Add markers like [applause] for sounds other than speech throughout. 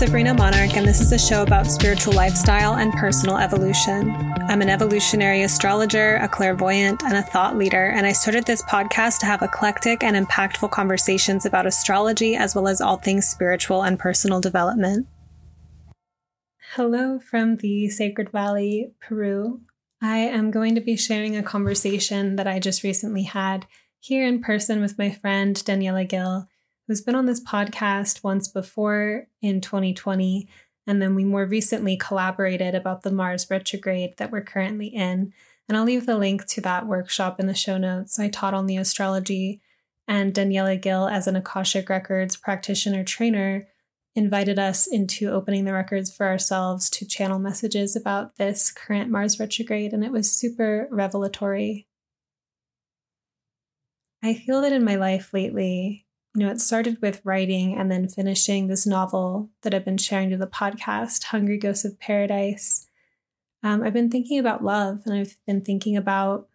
Sabrina Monarch, and this is a show about spiritual lifestyle and personal evolution. I'm an evolutionary astrologer, a clairvoyant, and a thought leader, and I started this podcast to have eclectic and impactful conversations about astrology as well as all things spiritual and personal development. Hello from the Sacred Valley, Peru. I am going to be sharing a conversation that I just recently had here in person with my friend Daniela Gill who's been on this podcast once before in 2020. And then we more recently collaborated about the Mars retrograde that we're currently in. And I'll leave the link to that workshop in the show notes. I taught on the astrology, and Daniela Gill, as an Akashic Records practitioner trainer, invited us into opening the records for ourselves to channel messages about this current Mars retrograde. And it was super revelatory. I feel that in my life lately, you know, it started with writing and then finishing this novel that I've been sharing to the podcast, Hungry Ghosts of Paradise. Um, I've been thinking about love and I've been thinking about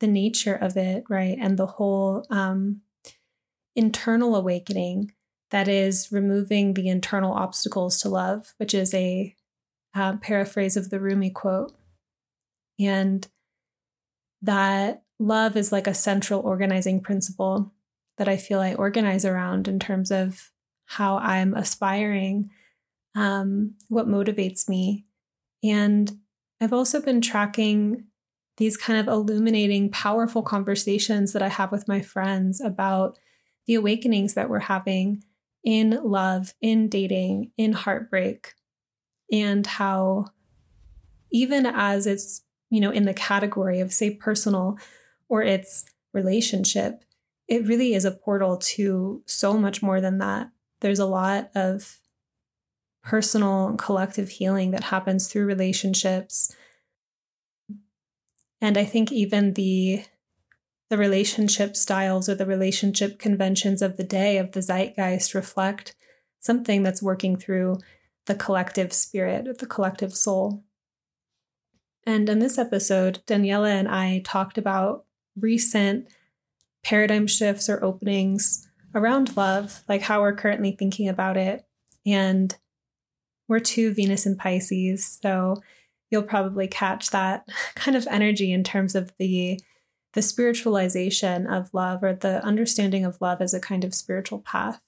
the nature of it, right? And the whole um, internal awakening that is removing the internal obstacles to love, which is a uh, paraphrase of the Rumi quote. And that love is like a central organizing principle that I feel I organize around in terms of how I'm aspiring, um, what motivates me. And I've also been tracking these kind of illuminating, powerful conversations that I have with my friends about the awakenings that we're having in love, in dating, in heartbreak, and how even as it's, you know, in the category of, say, personal or it's relationship, it really is a portal to so much more than that. There's a lot of personal and collective healing that happens through relationships. And I think even the the relationship styles or the relationship conventions of the day of the zeitgeist reflect something that's working through the collective spirit, the collective soul. And in this episode, Daniela and I talked about recent paradigm shifts or openings around love, like how we're currently thinking about it. And we're two Venus and Pisces, so you'll probably catch that [laughs] kind of energy in terms of the the spiritualization of love or the understanding of love as a kind of spiritual path.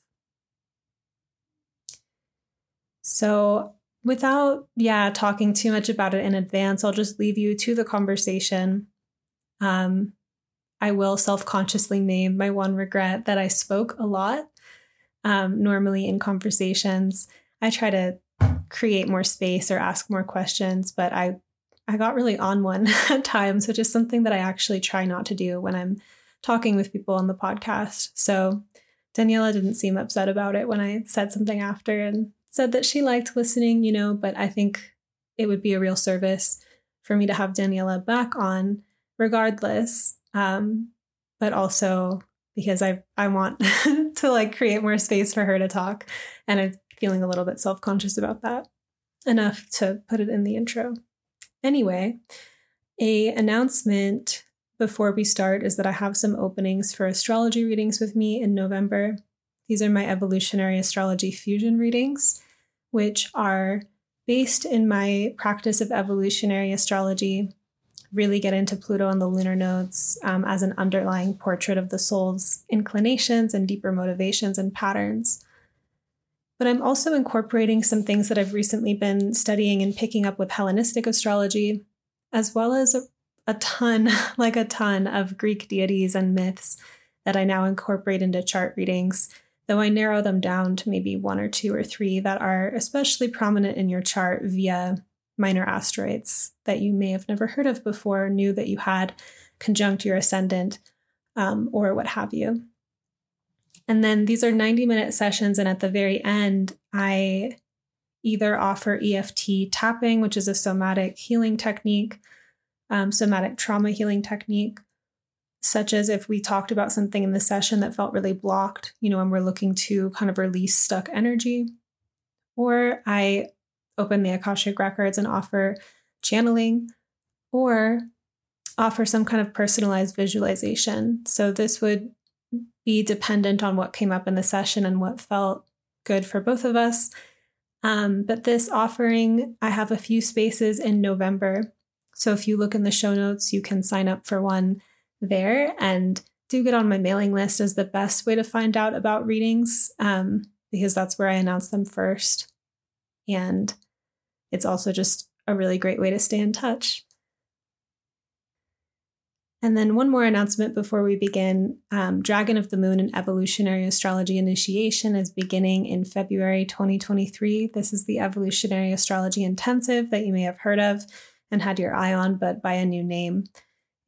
So, without yeah talking too much about it in advance, I'll just leave you to the conversation. Um, I will self consciously name my one regret that I spoke a lot. Um, normally in conversations, I try to create more space or ask more questions, but I I got really on one [laughs] at times, which is something that I actually try not to do when I'm talking with people on the podcast. So Daniela didn't seem upset about it when I said something after and said that she liked listening, you know, but I think it would be a real service for me to have Daniela back on regardless um, but also because I I want [laughs] to like create more space for her to talk, and I'm feeling a little bit self conscious about that. Enough to put it in the intro. Anyway, a announcement before we start is that I have some openings for astrology readings with me in November. These are my evolutionary astrology fusion readings, which are based in my practice of evolutionary astrology really get into Pluto and the lunar nodes um, as an underlying portrait of the soul's inclinations and deeper motivations and patterns. But I'm also incorporating some things that I've recently been studying and picking up with Hellenistic astrology, as well as a, a ton, [laughs] like a ton of Greek deities and myths that I now incorporate into chart readings, though I narrow them down to maybe one or two or three that are especially prominent in your chart via minor asteroids that you may have never heard of before, knew that you had conjunct your ascendant, um, or what have you. And then these are 90 minute sessions. And at the very end, I either offer EFT tapping, which is a somatic healing technique, um, somatic trauma healing technique, such as if we talked about something in the session that felt really blocked, you know, and we're looking to kind of release stuck energy. Or I open the Akashic records and offer channeling or offer some kind of personalized visualization. So this would be dependent on what came up in the session and what felt good for both of us. Um, but this offering, I have a few spaces in November. So if you look in the show notes, you can sign up for one there and do get on my mailing list as the best way to find out about readings um, because that's where I announce them first. And it's also just a really great way to stay in touch. And then one more announcement before we begin um, Dragon of the Moon and Evolutionary Astrology Initiation is beginning in February 2023. This is the Evolutionary Astrology Intensive that you may have heard of and had your eye on, but by a new name.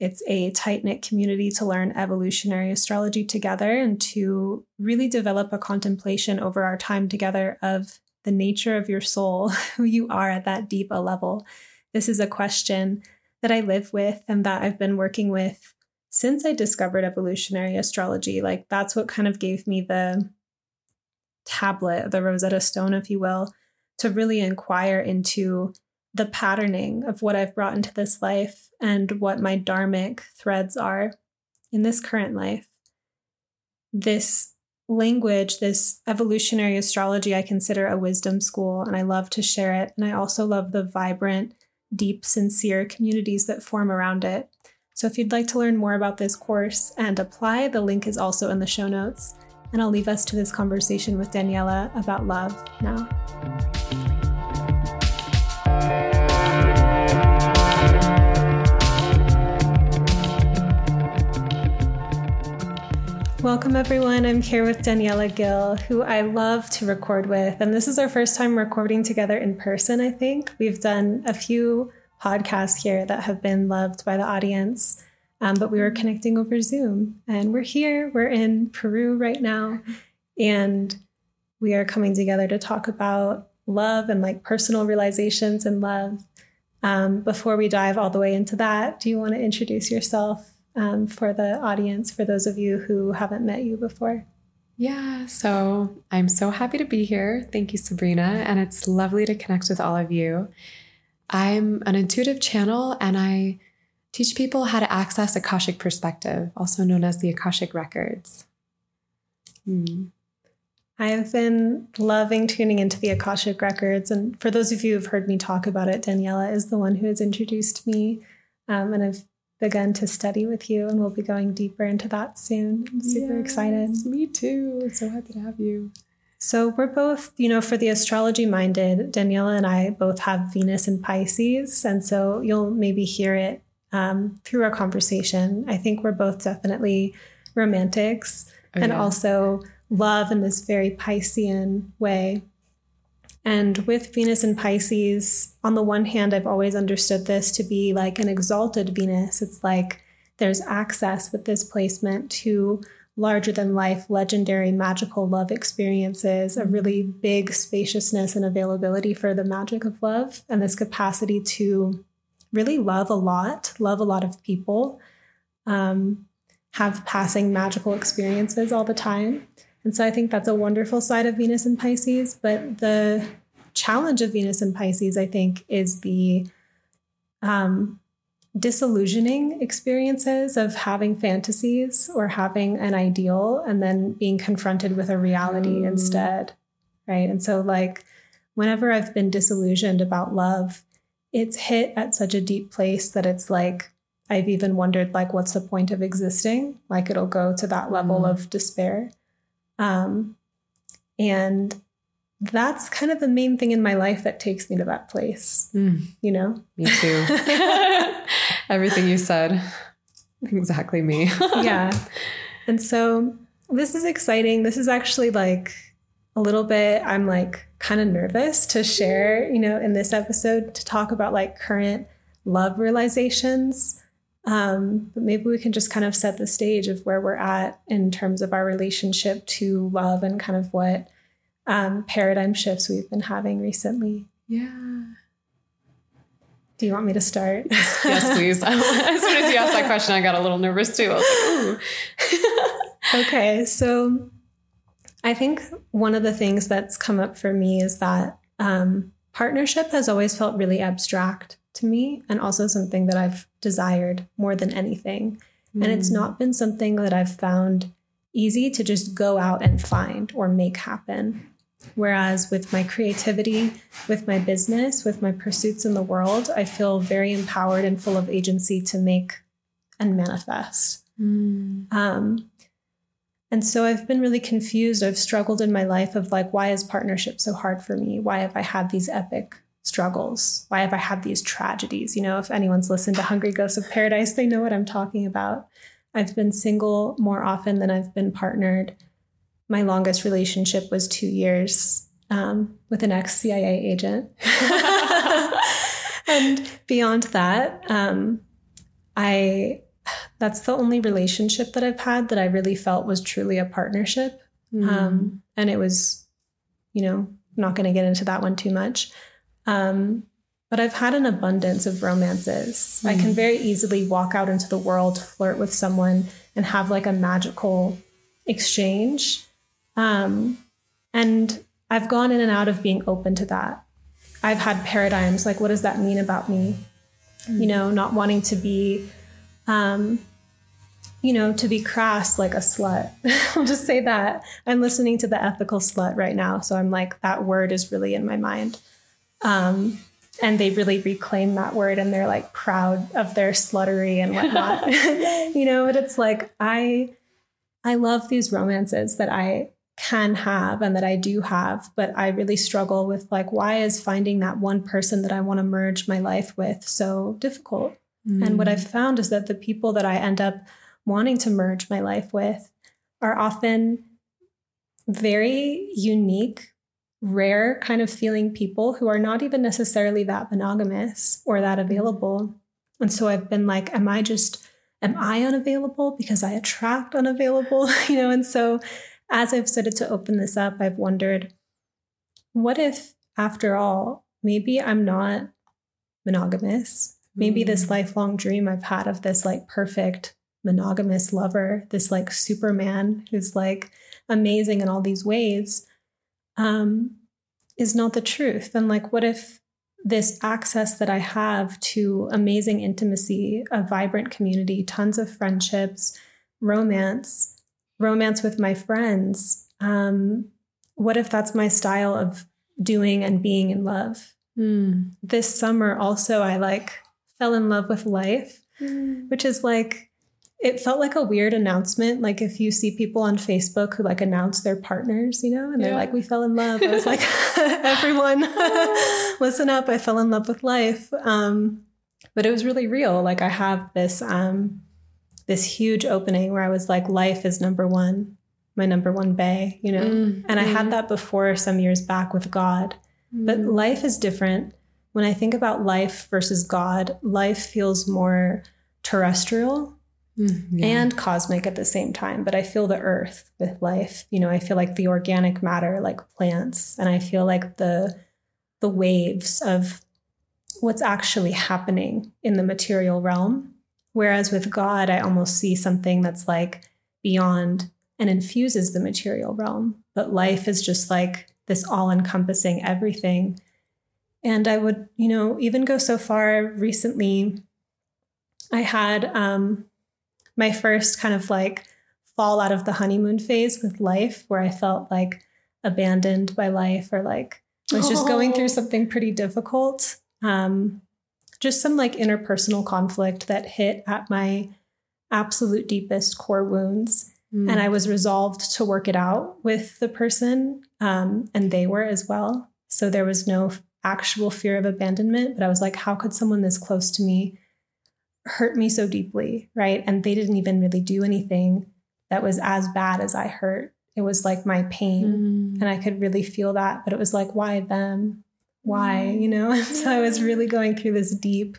It's a tight knit community to learn evolutionary astrology together and to really develop a contemplation over our time together of the nature of your soul, [laughs] who you are at that deep a level. This is a question that I live with and that I've been working with since I discovered evolutionary astrology. Like that's what kind of gave me the tablet, the Rosetta Stone, if you will, to really inquire into the patterning of what I've brought into this life and what my dharmic threads are in this current life. This language, this evolutionary astrology, I consider a wisdom school and I love to share it. And I also love the vibrant deep, sincere communities that form around it. So if you'd like to learn more about this course and apply, the link is also in the show notes. And I'll leave us to this conversation with Daniela about love now. Welcome, everyone. I'm here with Daniela Gill, who I love to record with. And this is our first time recording together in person, I think. We've done a few podcasts here that have been loved by the audience, um, but we were connecting over Zoom. And we're here, we're in Peru right now, and we are coming together to talk about love and like personal realizations and love. Um, before we dive all the way into that, do you want to introduce yourself um, for the audience, for those of you who haven't met you before? Yeah, so I'm so happy to be here. Thank you, Sabrina. And it's lovely to connect with all of you. I'm an intuitive channel and I teach people how to access Akashic perspective, also known as the Akashic records. Hmm. I have been loving tuning into the Akashic records. And for those of you who've heard me talk about it, Daniela is the one who has introduced me. Um, and I've begun to study with you, and we'll be going deeper into that soon. I'm super yes, excited. Me too. So happy to have you. So, we're both, you know, for the astrology minded, Daniela and I both have Venus and Pisces. And so you'll maybe hear it um, through our conversation. I think we're both definitely romantics oh, and yeah. also love in this very Piscean way. And with Venus in Pisces, on the one hand, I've always understood this to be like an exalted Venus. It's like there's access with this placement to larger than life, legendary, magical love experiences, a really big spaciousness and availability for the magic of love, and this capacity to really love a lot, love a lot of people, um, have passing magical experiences all the time. And so I think that's a wonderful side of Venus and Pisces. But the challenge of Venus and Pisces, I think, is the um, disillusioning experiences of having fantasies or having an ideal and then being confronted with a reality mm. instead. Right. And so, like, whenever I've been disillusioned about love, it's hit at such a deep place that it's like, I've even wondered, like, what's the point of existing? Like, it'll go to that level mm. of despair. Um, and that's kind of the main thing in my life that takes me to that place, mm. you know? Me too. [laughs] Everything you said, exactly me. [laughs] yeah. And so this is exciting. This is actually like a little bit, I'm like kind of nervous to share, you know, in this episode to talk about like current love realizations um, but maybe we can just kind of set the stage of where we're at in terms of our relationship to love and kind of what um, paradigm shifts we've been having recently. Yeah. Do you want me to start? yes, please. [laughs] as soon as you asked that question, I got a little nervous too. Like, [laughs] okay. So I think one of the things that's come up for me is that um, partnership has always felt really abstract to me and also something that I've desired more than anything. Mm. And it's mm. not been something that I've found easy to just go out and find or make happen. Whereas with my creativity, with my business, with my pursuits in the world, I feel very empowered and full of agency to make and manifest. Mm. Um, and so I've been really confused. I've struggled in my life of like, why is partnership so hard for me? Why have I had these epic struggles? Why have I had these tragedies? You know, if anyone's listened to Hungry Ghosts of Paradise, they know what I'm talking about. I've been single more often than I've been partnered. My longest relationship was two years um, with an ex CIA agent. [laughs] and beyond that, um, I that's the only relationship that I've had that I really felt was truly a partnership. Mm. Um, and it was, you know, not going to get into that one too much. Um, but I've had an abundance of romances. Mm. I can mm. very easily walk out into the world, flirt with someone, and have like a magical exchange. Um, and I've gone in and out of being open to that. I've had paradigms like, what does that mean about me? Mm. You know, not wanting to be, um, you know, to be crass like a slut. [laughs] I'll just say that. I'm listening to the ethical slut right now. So I'm like, that word is really in my mind. Um, and they really reclaim that word and they're like proud of their sluttery and [laughs] whatnot. You know but it's like i i love these romances that i can have and that i do have but i really struggle with like why is finding that one person that i want to merge my life with so difficult? Mm. and what i've found is that the people that i end up wanting to merge my life with are often very unique rare kind of feeling people who are not even necessarily that monogamous or that mm-hmm. available. And so I've been like, am I just, am I unavailable because I attract unavailable? [laughs] you know, and so as I've started to open this up, I've wondered, what if after all, maybe I'm not monogamous? Maybe mm. this lifelong dream I've had of this like perfect monogamous lover, this like Superman who's like amazing in all these ways um, is not the truth. And like, what if this access that I have to amazing intimacy, a vibrant community, tons of friendships, romance, romance with my friends, um, what if that's my style of doing and being in love? Mm. This summer, also, I like fell in love with life, mm. which is like it felt like a weird announcement. Like if you see people on Facebook who like announce their partners, you know, and they're like, we fell in love. I was like, [laughs] [laughs] everyone, [laughs] listen up. I fell in love with life. Um, but it was really real. Like I have this, um, this huge opening where I was like, life is number one, my number one bay, you know? Mm, and I mm. had that before some years back with God. Mm. But life is different. When I think about life versus God, life feels more terrestrial Mm, yeah. and cosmic at the same time. But I feel the earth with life. You know, I feel like the organic matter, like plants, and I feel like the the waves of what's actually happening in the material realm. Whereas with God, I almost see something that's like beyond and infuses the material realm. But life is just like this all encompassing everything. And I would, you know, even go so far recently. I had um, my first kind of like fall out of the honeymoon phase with life where I felt like abandoned by life or like was just going through something pretty difficult. Um, just some like interpersonal conflict that hit at my absolute deepest core wounds. Mm. And I was resolved to work it out with the person, um, and they were as well. So there was no actual fear of abandonment, but I was like, how could someone this close to me hurt me so deeply, right? And they didn't even really do anything that was as bad as I hurt. It was like my pain. Mm. And I could really feel that. But it was like, why them? Why? Mm. You know? And [laughs] so I was really going through this deep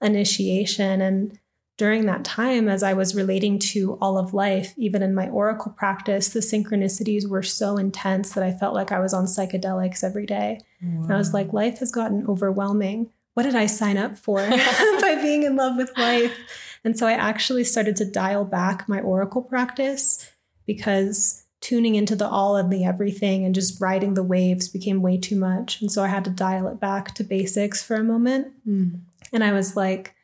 initiation. And during that time, as I was relating to all of life, even in my oracle practice, the synchronicities were so intense that I felt like I was on psychedelics every day. Wow. And I was like, life has gotten overwhelming what did I sign up for [laughs] [laughs] by being in love with life? And so I actually started to dial back my oracle practice because tuning into the all and the everything and just riding the waves became way too much. And so I had to dial it back to basics for a moment. Mm. And I was like,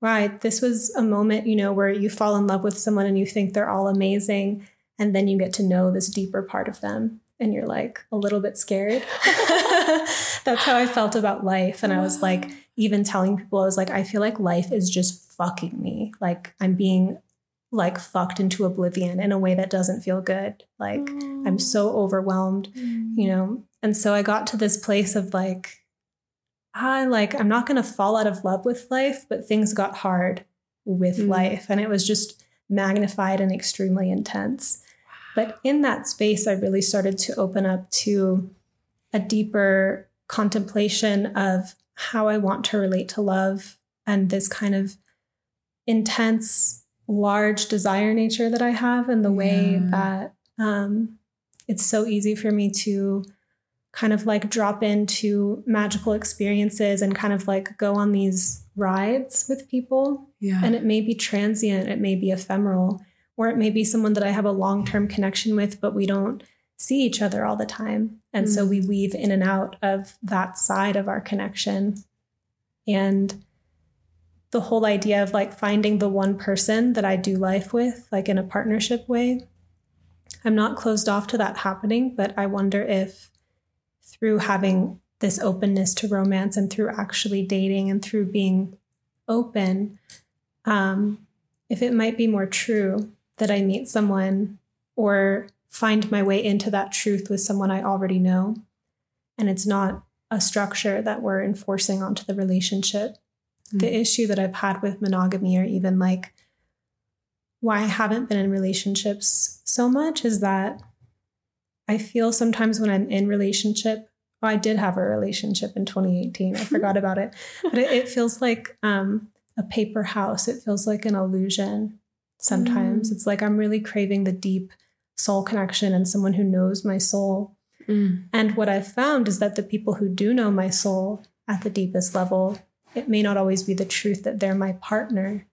right, this was a moment, you know, where you fall in love with someone and you think they're all amazing. And then you get to know this deeper part of them and you're like a little bit scared. [laughs] [laughs] That's how I felt about life. And I was like, even telling people, I was like, I feel like life is just fucking me. Like I'm being like fucked into oblivion in a way that doesn't feel good. Like mm. I'm so overwhelmed, mm. you know? And so I got to this place of like, I like, I'm not going to fall out of love with life, but things got hard with mm. life. And it was just magnified and extremely intense. But in that space, I really started to open up to a deeper contemplation of how I want to relate to love and this kind of intense large desire nature that I have and the way yeah. that um, it's so easy for me to kind of like drop into magical experiences and kind of like go on these rides with people. Yeah. And it may be transient, it may be ephemeral, or it may be someone that I have a long term connection with, but we don't see each other all the time. And mm. so we weave in and out of that side of our connection. And the whole idea of like finding the one person that I do life with, like in a partnership way. I'm not closed off to that happening, but I wonder if through having this openness to romance and through actually dating and through being open, um, if it might be more true that I meet someone or find my way into that truth with someone I already know. And it's not a structure that we're enforcing onto the relationship the mm. issue that I've had with monogamy or even like why I haven't been in relationships so much is that I feel sometimes when I'm in relationship, oh, I did have a relationship in 2018. I forgot [laughs] about it, but it, it feels like um, a paper house. It feels like an illusion. Sometimes mm. it's like I'm really craving the deep soul connection and someone who knows my soul. Mm. And what I've found is that the people who do know my soul at the deepest level it may not always be the truth that they're my partner.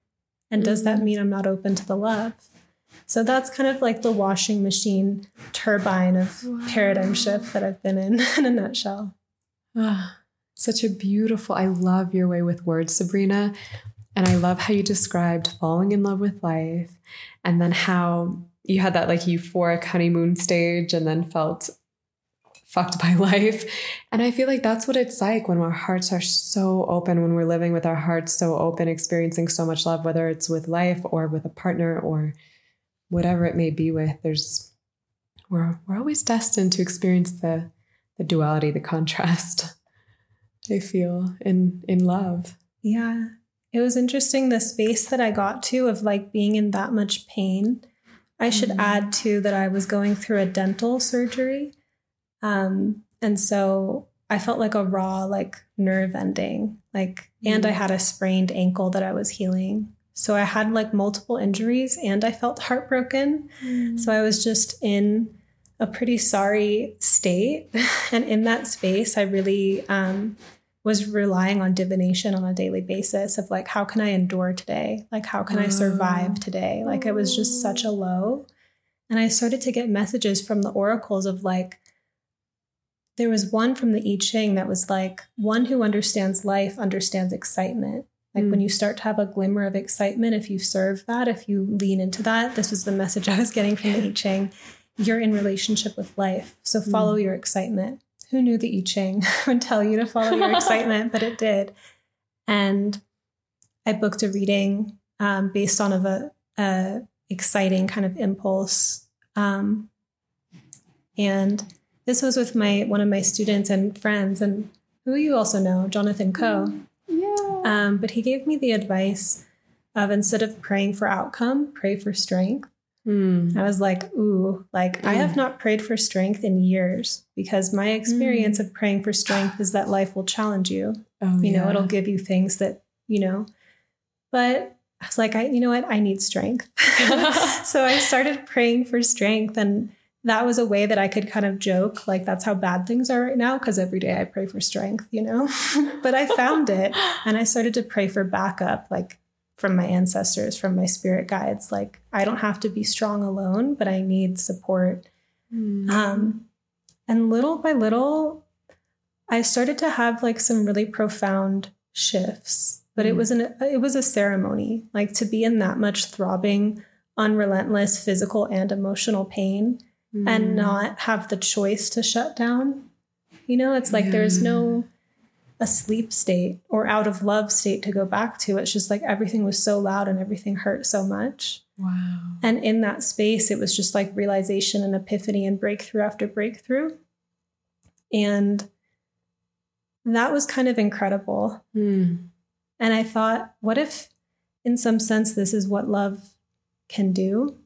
And does that mm-hmm. mean I'm not open to the love? So that's kind of like the washing machine turbine of wow. paradigm shift that I've been in [laughs] in a nutshell. Ah, such a beautiful, I love your way with words, Sabrina. And I love how you described falling in love with life and then how you had that like euphoric honeymoon stage and then felt fucked by [laughs] life. And I feel like that's what it's like when our hearts are so open, when we're living with our hearts so open, experiencing so much love, whether it's with life or with a partner or whatever it may be with. There's we're we're always destined to experience the the duality, the contrast. [laughs] I feel in in love. Yeah. It was interesting the space that I got to of like being in that much pain. I should mm-hmm. add too that I was going through a dental surgery. Um, and so I felt like a raw, like nerve ending, like, mm. and I mm. had a sprained ankle that I was healing. So I had like multiple injuries and I felt heartbroken. Mm. So I was just in a pretty sorry state. [laughs] and in that space, I really um, was relying on divination on a daily basis of like, how can I endure today? Like, how can I survive today? Like, it was just such a low. And I started to get messages from the oracles of like, there was one from the I Ching that was like, one who understands life understands excitement. Like mm. when you start to have a glimmer of excitement, if you serve that, if you lean into that, this was the message I was getting from the I Ching. You're in relationship with life. So follow mm. your excitement. Who knew the I Ching [laughs] would tell you to follow your excitement, but it did. And I booked a reading um, based on of a, a, exciting kind of impulse. Um, and this was with my one of my students and friends, and who you also know, Jonathan Coe. Yeah. Um, but he gave me the advice of instead of praying for outcome, pray for strength. Mm. I was like, ooh, like mm. I have not prayed for strength in years because my experience mm. of praying for strength is that life will challenge you. Oh, you yeah. know, it'll give you things that, you know, but I was like, I, you know what? I need strength. [laughs] [laughs] so I started praying for strength and that was a way that I could kind of joke, like, that's how bad things are right now, because every day I pray for strength, you know? [laughs] but I found it and I started to pray for backup, like from my ancestors, from my spirit guides. Like, I don't have to be strong alone, but I need support. Mm. Um, and little by little, I started to have like some really profound shifts, but mm. it was an it was a ceremony, like to be in that much throbbing unrelentless physical and emotional pain Mm. and not have the choice to shut down. You know, it's like there's Yeah. No asleep state or out of love state to go back to. It's just like everything was so loud and everything hurt so much. Wow. And in that space, it was just like realization and epiphany and breakthrough after breakthrough. And that was kind of incredible. Mm. And I thought, what if, in some sense, this is what love can do?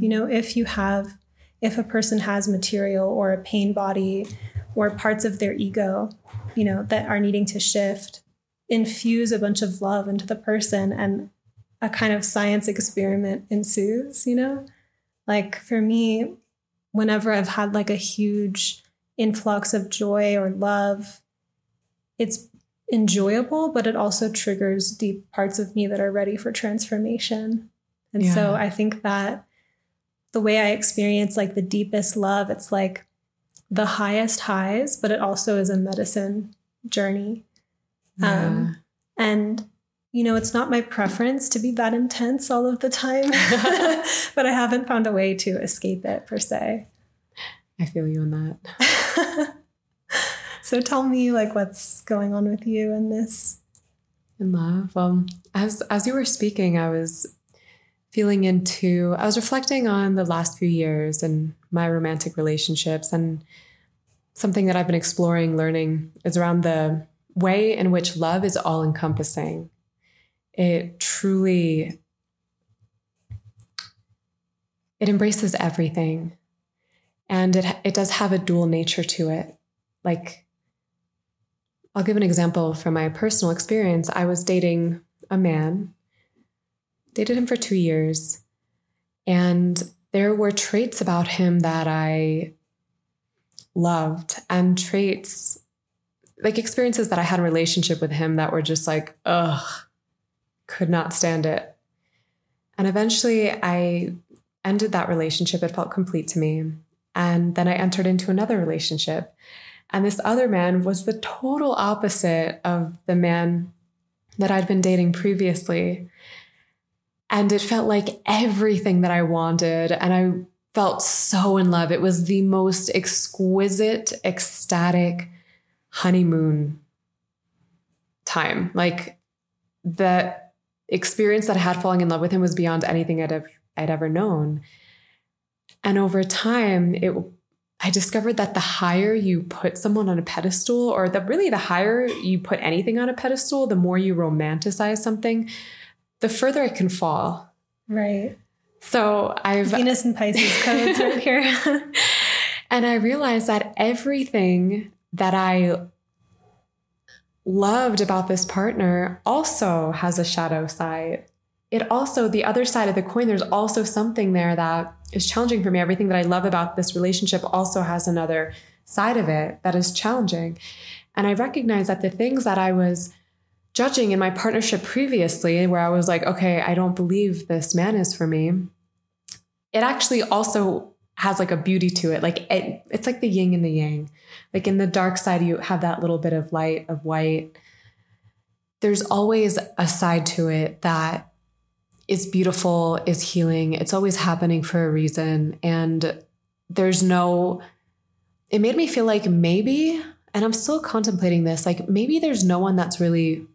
You know, if you have, if a person has material or a pain body or parts of their ego, you know, that are needing to shift, infuse a bunch of love into the person and a kind of science experiment ensues, you know? Like for me, whenever I've had like a huge influx of joy or love, it's enjoyable, but it also triggers deep parts of me that are ready for transformation. And so I think that the way I experience like the deepest love, it's like the highest highs, but it also is a medicine journey. Yeah. Um, and you know, it's not my preference to be that intense all of the time, [laughs] [laughs] but I haven't found a way to escape it per se. I feel you on that. [laughs] so tell me like what's going on with you in this. In love. Well, as as you were speaking, I was feeling into I was reflecting on the last few years and my romantic relationships and something that I've been exploring, learning is around the way in which love is all encompassing. It truly it embraces everything. And it it does have a dual nature to it. Like I'll give an example from my personal experience. I was dating a man, dated him for two years, and there were traits about him that I loved, and traits like experiences that I had in relationship with him that were just like, ugh, could not stand it. And eventually I ended that relationship. It felt complete to me. And then I entered into another relationship. And this other man was the total opposite of the man that I'd been dating previously. And it felt like everything that I wanted. And I felt so in love. It was the most exquisite, ecstatic honeymoon time. Like the experience that I had falling in love with him was beyond anything I'd, have, I'd ever known. And over time, it I discovered that the higher you put someone on a pedestal, or the really the higher you put anything on a pedestal, the more you romanticize something, the further it can fall. Right. So I've Venus and Pisces codes right here. [laughs] and I realized that everything that I loved about this partner also has a shadow side. It also, the other side of the coin, there's also something there that is challenging for me. Everything that I love about this relationship also has another side of it that is challenging. And I recognize that the things that I was judging in my partnership previously, where I was like, okay, I don't believe this man is for me, it actually also has like a beauty to it. Like it, it's like the yin and the yang. Like in the dark side, you have that little bit of light of white. There's always a side to it that is beautiful, is healing. It's always happening for a reason. And there's no, it made me feel like maybe, and I'm still contemplating this, like maybe there's no one that's really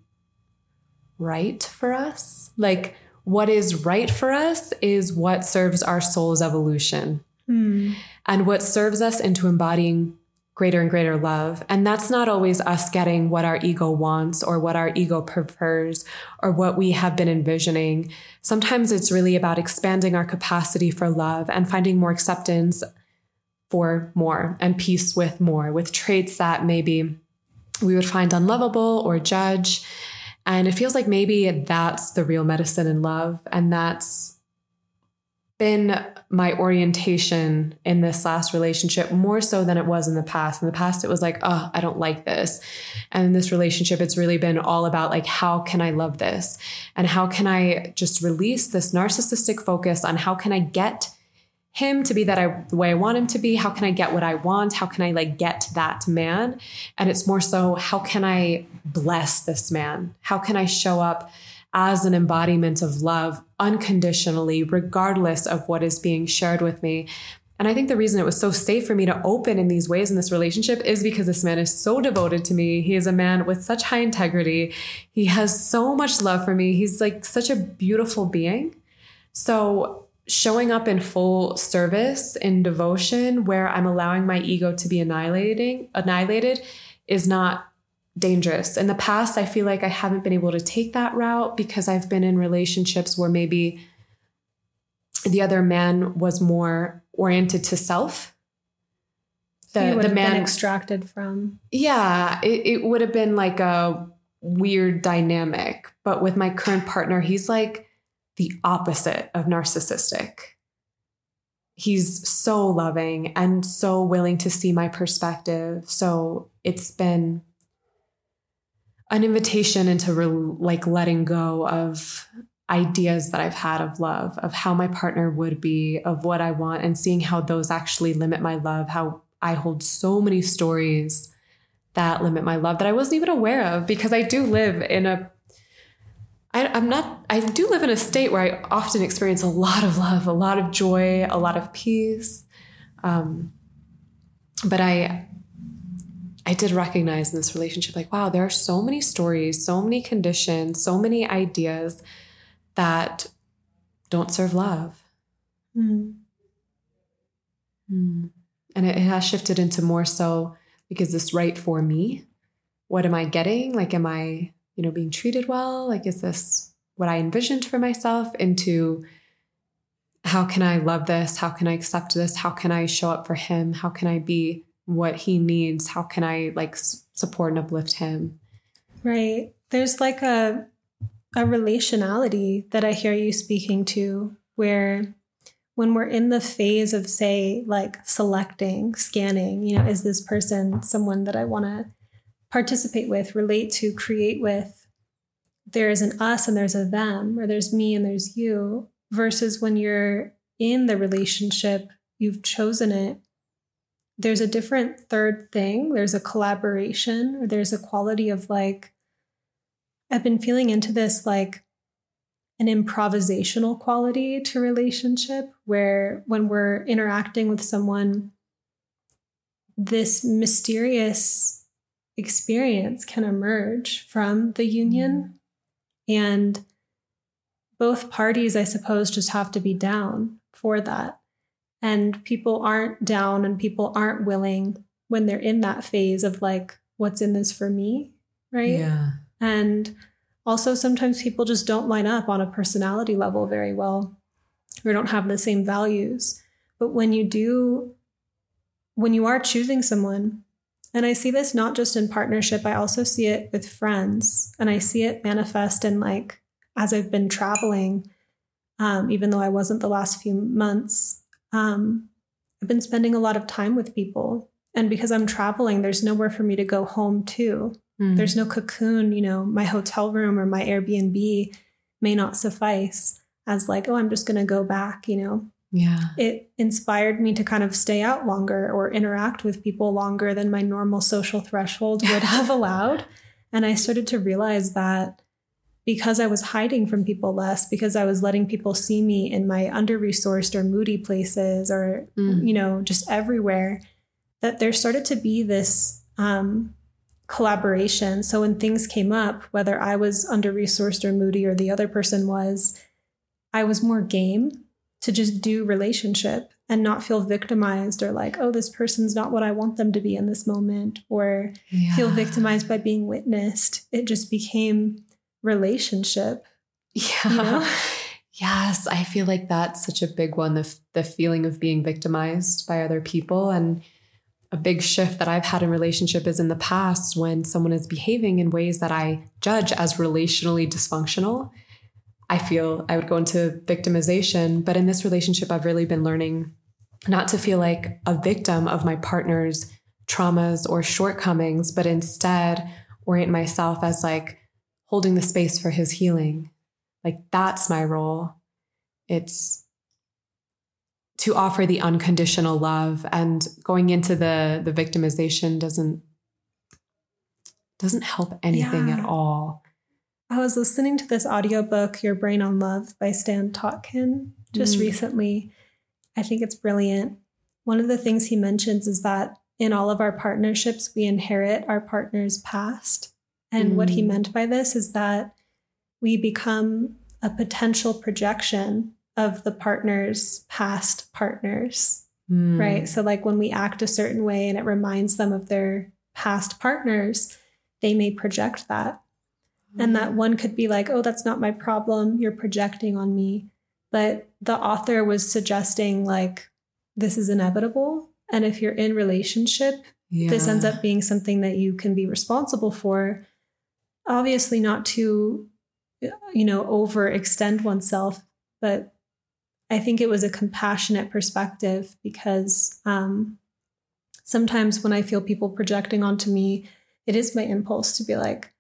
right for us. Like what is right for us is what serves our soul's evolution Hmm. and what serves us into embodying greater and greater love. And that's not always us getting what our ego wants or what our ego prefers or what we have been envisioning. Sometimes it's really about expanding our capacity for love and finding more acceptance for more and peace with more, with traits that maybe we would find unlovable or judge. And it feels like maybe that's the real medicine in love. And that's been my orientation in this last relationship more so than it was in the past. In the past, it was like, oh, I don't like this. And in this relationship, it's really been all about like, how can I love this? And how can I just release this narcissistic focus on how can I get him to be that I the way I want him to be? How can I get what I want? How can I like get that man? And it's more so, how can I bless this man? How can I show up as an embodiment of love unconditionally, regardless of what is being shared with me. And I think the reason it was so safe for me to open in these ways in this relationship is because this man is so devoted to me. He is a man with such high integrity. He has so much love for me. He's like such a beautiful being. So, showing up in full service in devotion where I'm allowing my ego to be annihilating annihilated is not dangerous. In the past, I feel like I haven't been able to take that route because I've been in relationships where maybe the other man was more oriented to self. The, the man extracted from. Yeah, it, it would have been like a weird dynamic. But with my current partner, he's like the opposite of narcissistic. He's so loving and so willing to see my perspective. So it's been an invitation into re- like letting go of ideas that I've had of love, of how my partner would be, of what I want, and seeing how those actually limit my love, how I hold so many stories that limit my love that I wasn't even aware of because I do live in a I, I'm not, I do live in a state where I often experience a lot of love, a lot of joy, a lot of peace. Um, but I, I did recognize in this relationship, like, wow, there are so many stories, so many conditions, so many ideas that don't serve love. Mm. Mm. And it, it has shifted into more so because this right for me? What am I getting? Like, am I, you know, being treated well? Like, is this what I envisioned for myself? Into how can I love this? How can I accept this? How can I show up for him? How can I be what he needs? How can I like support and uplift him? Right. There's like a a relationality that I hear you speaking to where when we're in the phase of say like selecting, scanning, you know, is this person someone that I want to participate with, relate to, create with? There's an us and there's a them, or there's me and there's you, versus when you're in the relationship, you've chosen it. There's a different third thing. There's a collaboration, or there's a quality of like, I've been feeling into this like an improvisational quality to relationship where when we're interacting with someone, this mysterious experience can emerge from the union. And both parties, I suppose, just have to be down for that. And people aren't down and people aren't willing when they're in that phase of like, what's in this for me? Right. Yeah. And also, sometimes people just don't line up on a personality level very well or don't have the same values. But when you do, when you are choosing someone, and I see this not just in partnership, I also see it with friends, and I see it manifest in like as I've been traveling, um, even though I wasn't the last few months. Um, I've been spending a lot of time with people. And because I'm traveling, there's nowhere for me to go home to. Mm. There's no cocoon, you know, my hotel room or my Airbnb may not suffice as like, oh, I'm just going to go back, you know. Yeah. It inspired me to kind of stay out longer or interact with people longer than my normal social threshold would [laughs] have allowed. And I started to realize that because I was hiding from people less, because I was letting people see me in my under resourced or moody places or, mm. you know, just everywhere, that there started to be this um, collaboration. So when things came up, whether I was under resourced or moody or the other person was, I was more game to just do relationship and not feel victimized or like, oh, this person's not what I want them to be in this moment, or yeah. feel victimized by being witnessed. It just became relationship. Yeah. You know? [laughs] Yes, I feel like that's such a big one the, the feeling of being victimized by other people. And a big shift that I've had in relationship is in the past when someone is behaving in ways that I judge as relationally dysfunctional. I feel I would go into victimization. But in this relationship, I've really been learning not to feel like a victim of my partner's traumas or shortcomings, but instead orient myself as like holding the space for his healing. Like that's my role. It's to offer the unconditional love and going into the the victimization doesn't doesn't help anything yeah. at all I was listening to this audiobook, Your Brain on Love by Stan Tatkin, just mm. recently. I think it's brilliant. One of the things he mentions is that in all of our partnerships, we inherit our partner's past. And mm. what he mm. meant by this is that we become a potential projection of the partner's past partners, mm. right? So, like when we act a certain way and it reminds them of their past partners, they may project that. And that mm. one could be like, oh, that's not my problem. You're projecting on me. But the author was suggesting, like, this is inevitable. And if you're in relationship, yeah. this ends up being something that you can be responsible for. Obviously, not to, you know, overextend oneself, but I think it was a compassionate perspective because um, sometimes when I feel people projecting onto me, it is my impulse to be like,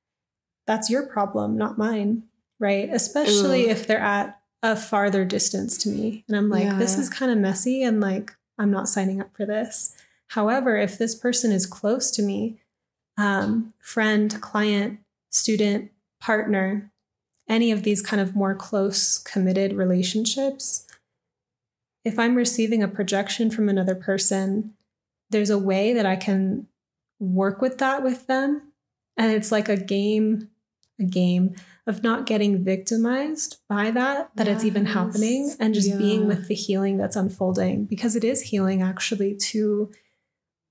that's your problem, not mine. Right. Especially if they're at a farther distance to me. And I'm like, yeah. this is kind of messy and like, I'm not signing up for this. However, if this person is close to me, um, friend, client, student, partner, any of these kind of more close, committed relationships, if I'm receiving a projection from another person, there's a way that I can work with that with them. And it's like a game, a game of not getting victimized by that, that yes. it's even happening and just yeah. being with the healing that's unfolding because it is healing actually to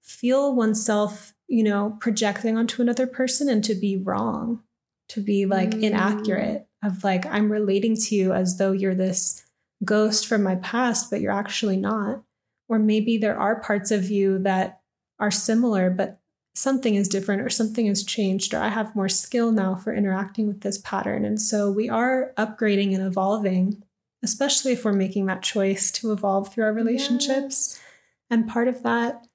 feel oneself, you know, projecting onto another person and to be wrong, to be like mm. inaccurate, of like, I'm relating to you as though you're this ghost from my past, but you're actually not. Or maybe there are parts of you that are similar, but something is different or something has changed, or I have more skill now for interacting with this pattern. And so we are upgrading and evolving, especially if we're making that choice to evolve through our relationships. Yes. And part of that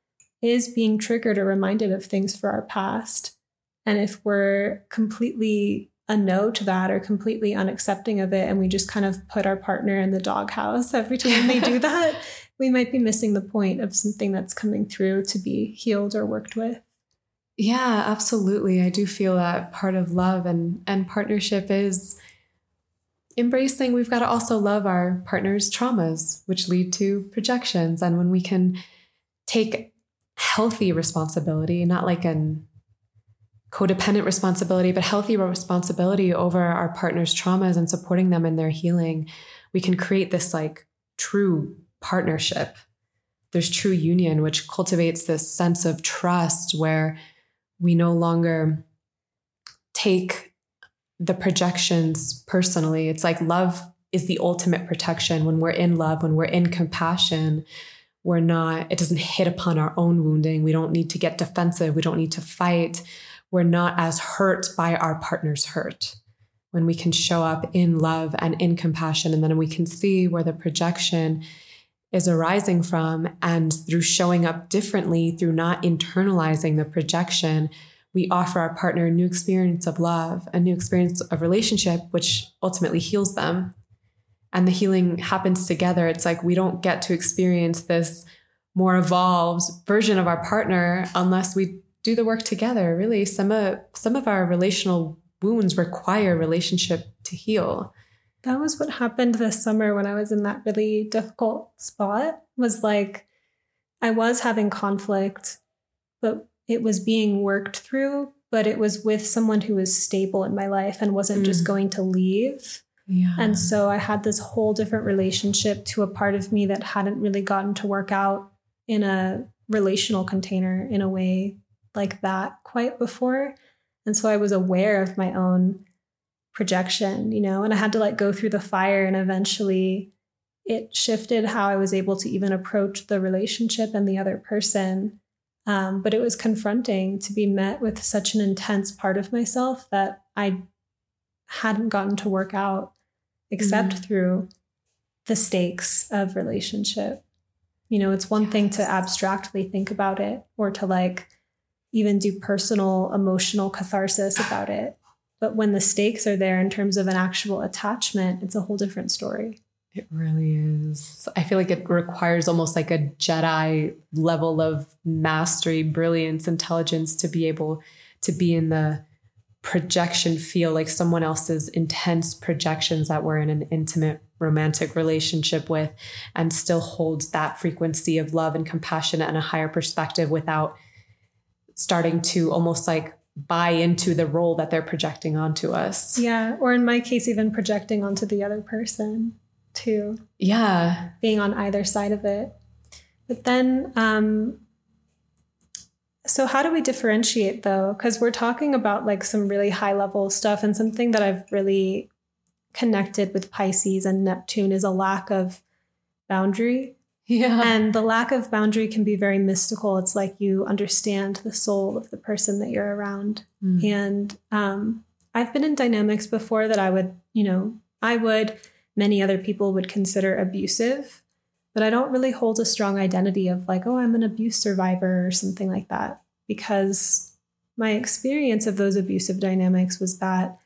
is being triggered or reminded of things for our past. And if we're completely a no to that or completely unaccepting of it and we just kind of put our partner in the doghouse [laughs] every time they do [laughs] that we might be missing the point of something that's coming through to be healed or worked with yeah absolutely i do feel that part of love and and partnership is embracing we've got to also love our partner's traumas which lead to projections and when we can take healthy responsibility not like an codependent responsibility, but healthy responsibility over our partner's traumas and supporting them in their healing, we can create this like true partnership. There's true union, which cultivates this sense of trust where we no longer take the projections personally. It's like love is the ultimate protection. When we're in love, when we're in compassion, we're not, it doesn't hit upon our own wounding. We don't need to get defensive. We don't need to fight we're not as hurt by our partner's hurt. When we can show up in love and in compassion, and then we can see where the projection is arising from. And through showing up differently, through not internalizing the projection, we offer our partner a new experience of love, a new experience of relationship, which ultimately heals them. And the healing happens together. It's like we don't get to experience this more evolved version of our partner unless we do the work together. Really, some of some of our relational wounds require relationship to heal. That was what happened this summer when I was in that really difficult spot. Was like I was having conflict, but it was being worked through, but it was with someone who was stable in my life and wasn't mm. just going to leave. Yeah. And so I had this whole different relationship to a part of me that hadn't really gotten to work out in a relational container in a way like that quite before. And so I was aware of my own projection, you know, and I had to like go through the fire and eventually it shifted how I was able to even approach the relationship and the other person. Um, but it was confronting to be met with such an intense part of myself that I hadn't gotten to work out except mm-hmm. through the stakes of relationship. You know, it's one yes. thing to abstractly think about it or to like even do personal emotional catharsis about it. But when the stakes are there in terms of an actual attachment, it's a whole different story. It really is. I feel like it requires almost like a Jedi level of mastery, brilliance, intelligence to be able to be in the projection feel like someone else's intense projections that we're in an intimate romantic relationship with and still holds that frequency of love and compassion and a higher perspective without starting to almost like buy into the role that they're projecting onto us. Yeah. Or in my case, even projecting onto the other person too. Yeah. Being on either side of it. But then, um, so how do we differentiate though? Because we're talking about like some really high level stuff and something that I've really connected with Pisces and Neptune is a lack of boundary. Yeah. And the lack of boundary can be very mystical. It's like you understand the soul of the person that you're around. Mm. And um, I've been in dynamics before that I would, you know, I would, many other people would consider abusive, but I don't really hold a strong identity of like, oh, I'm an abuse survivor or something like that. Because my experience of those abusive dynamics was that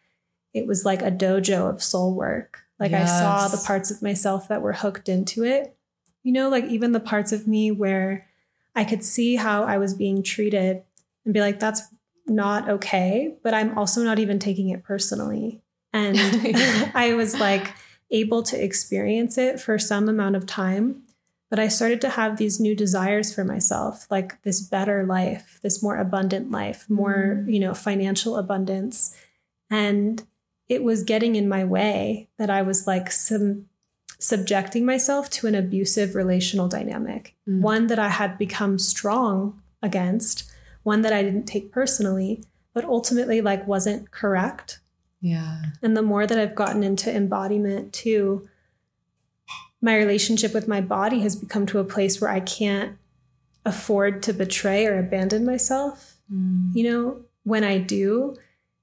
it was like a dojo of soul work. Like yes. I saw the parts of myself that were hooked into it you know, like even the parts of me where I could see how I was being treated and be like, that's not okay, but I'm also not even taking it personally. And [laughs] [laughs] I was like able to experience it for some amount of time. But I started to have these new desires for myself, like this better life, this more abundant life, more, mm. you know, financial abundance. And it was getting in my way that I was like some subjecting myself to an abusive relational dynamic, mm. one that I had become strong against, one that I didn't take personally, but ultimately like wasn't correct. Yeah. And the more that I've gotten into embodiment too, my relationship with my body has become to a place where I can't afford to betray or abandon myself. Mm. You know, when I do,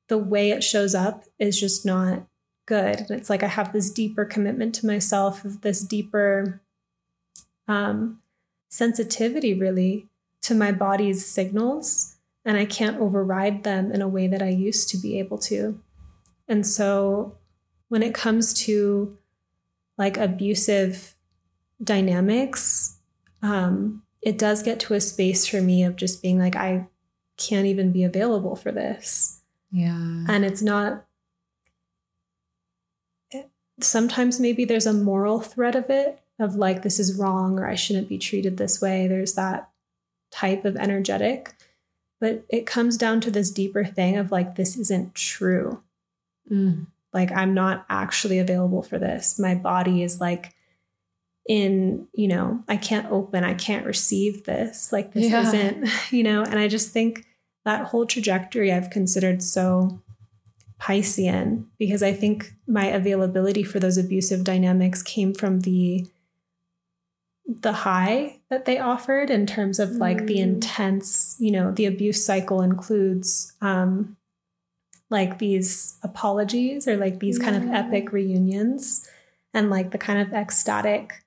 the way it shows up is just not good. And it's like I have this deeper commitment to myself, this deeper um, sensitivity, really, to my body's signals. And I can't override them in a way that I used to be able to. And so when it comes to like abusive dynamics, um, it does get to a space for me of just being like, I can't even be available for this. Yeah. And it's not sometimes maybe there's a moral thread of it of like this is wrong or I shouldn't be treated this way. There's that type of energetic. But it comes down to this deeper thing of like this isn't true. Mm. Like I'm not actually available for this. My body is like in, you know, I can't open, I can't receive this. Like this yeah. isn't, [laughs] you know, and I just think that whole trajectory I've considered so Piscean because I think my availability for those abusive dynamics came from the the high that they offered in terms of like mm. the intense, you know, the abuse cycle includes um like these apologies or like these yeah. kind of epic reunions and like the kind of ecstatic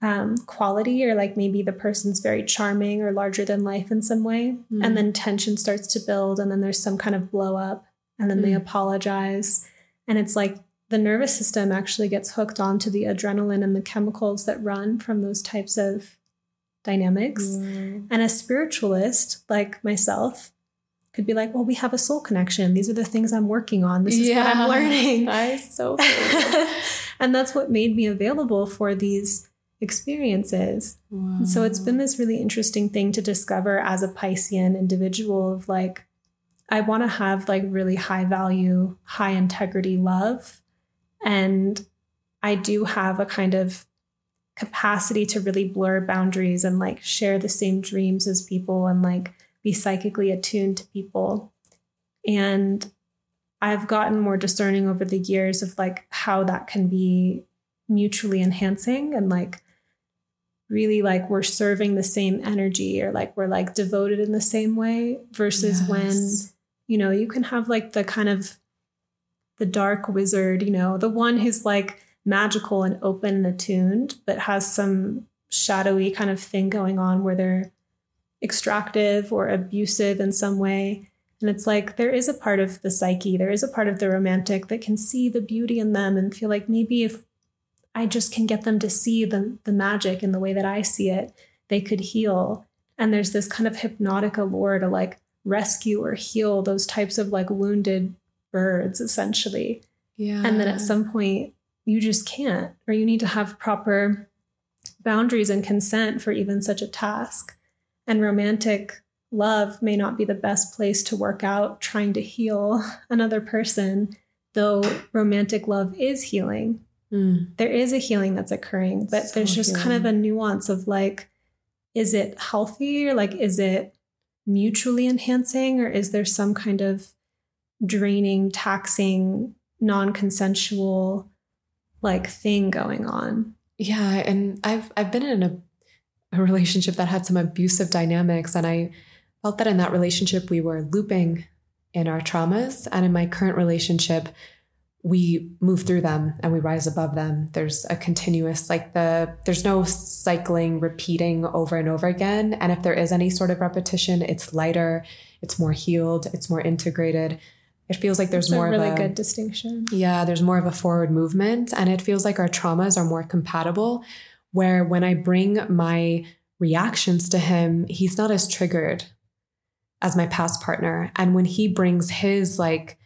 um, quality or like maybe the person's very charming or larger than life in some way mm. and then tension starts to build and then there's some kind of blow up and then mm. they apologize. And it's like the nervous system actually gets hooked onto the adrenaline and the chemicals that run from those types of dynamics. Mm. And a spiritualist like myself could be like, well, we have a soul connection. These are the things I'm working on. This is yeah. what I'm learning. [laughs] I so [laughs] and that's what made me available for these experiences. Wow. So it's been this really interesting thing to discover as a Piscean individual of like, I want to have like really high value, high integrity love. And I do have a kind of capacity to really blur boundaries and like share the same dreams as people and like be psychically attuned to people. And I've gotten more discerning over the years of like how that can be mutually enhancing and like really like we're serving the same energy or like we're like devoted in the same way versus yes. when you know, you can have like the kind of the dark wizard, you know, the one who's like magical and open and attuned, but has some shadowy kind of thing going on where they're extractive or abusive in some way. And it's like there is a part of the psyche, there is a part of the romantic that can see the beauty in them and feel like maybe if I just can get them to see the, the magic in the way that I see it, they could heal. And there's this kind of hypnotic allure to like rescue or heal those types of like wounded birds essentially. Yeah. And then at some point you just can't or you need to have proper boundaries and consent for even such a task. And romantic love may not be the best place to work out trying to heal [laughs] another person, though romantic love is healing. Mm. There is a healing that's occurring, but So there's just kind of a nuance of like, is it healthy or like, is it mutually enhancing or is there some kind of draining, taxing, non consensual like thing going on? Yeah, and I've I've been in a, a relationship that had some abusive dynamics, and I felt that in that relationship we were looping in our traumas, and in my current relationship, we move through them and we rise above them. There's a continuous like the there's no cycling, repeating over and over again, and if there is any sort of repetition, it's lighter, it's more healed, it's more integrated. It feels like there's It's more a really of a, good distinction. yeah, there's more of a forward movement, and it feels like our traumas are more compatible. Where when I bring my reactions to him, he's not as triggered as my past partner. And when he brings his like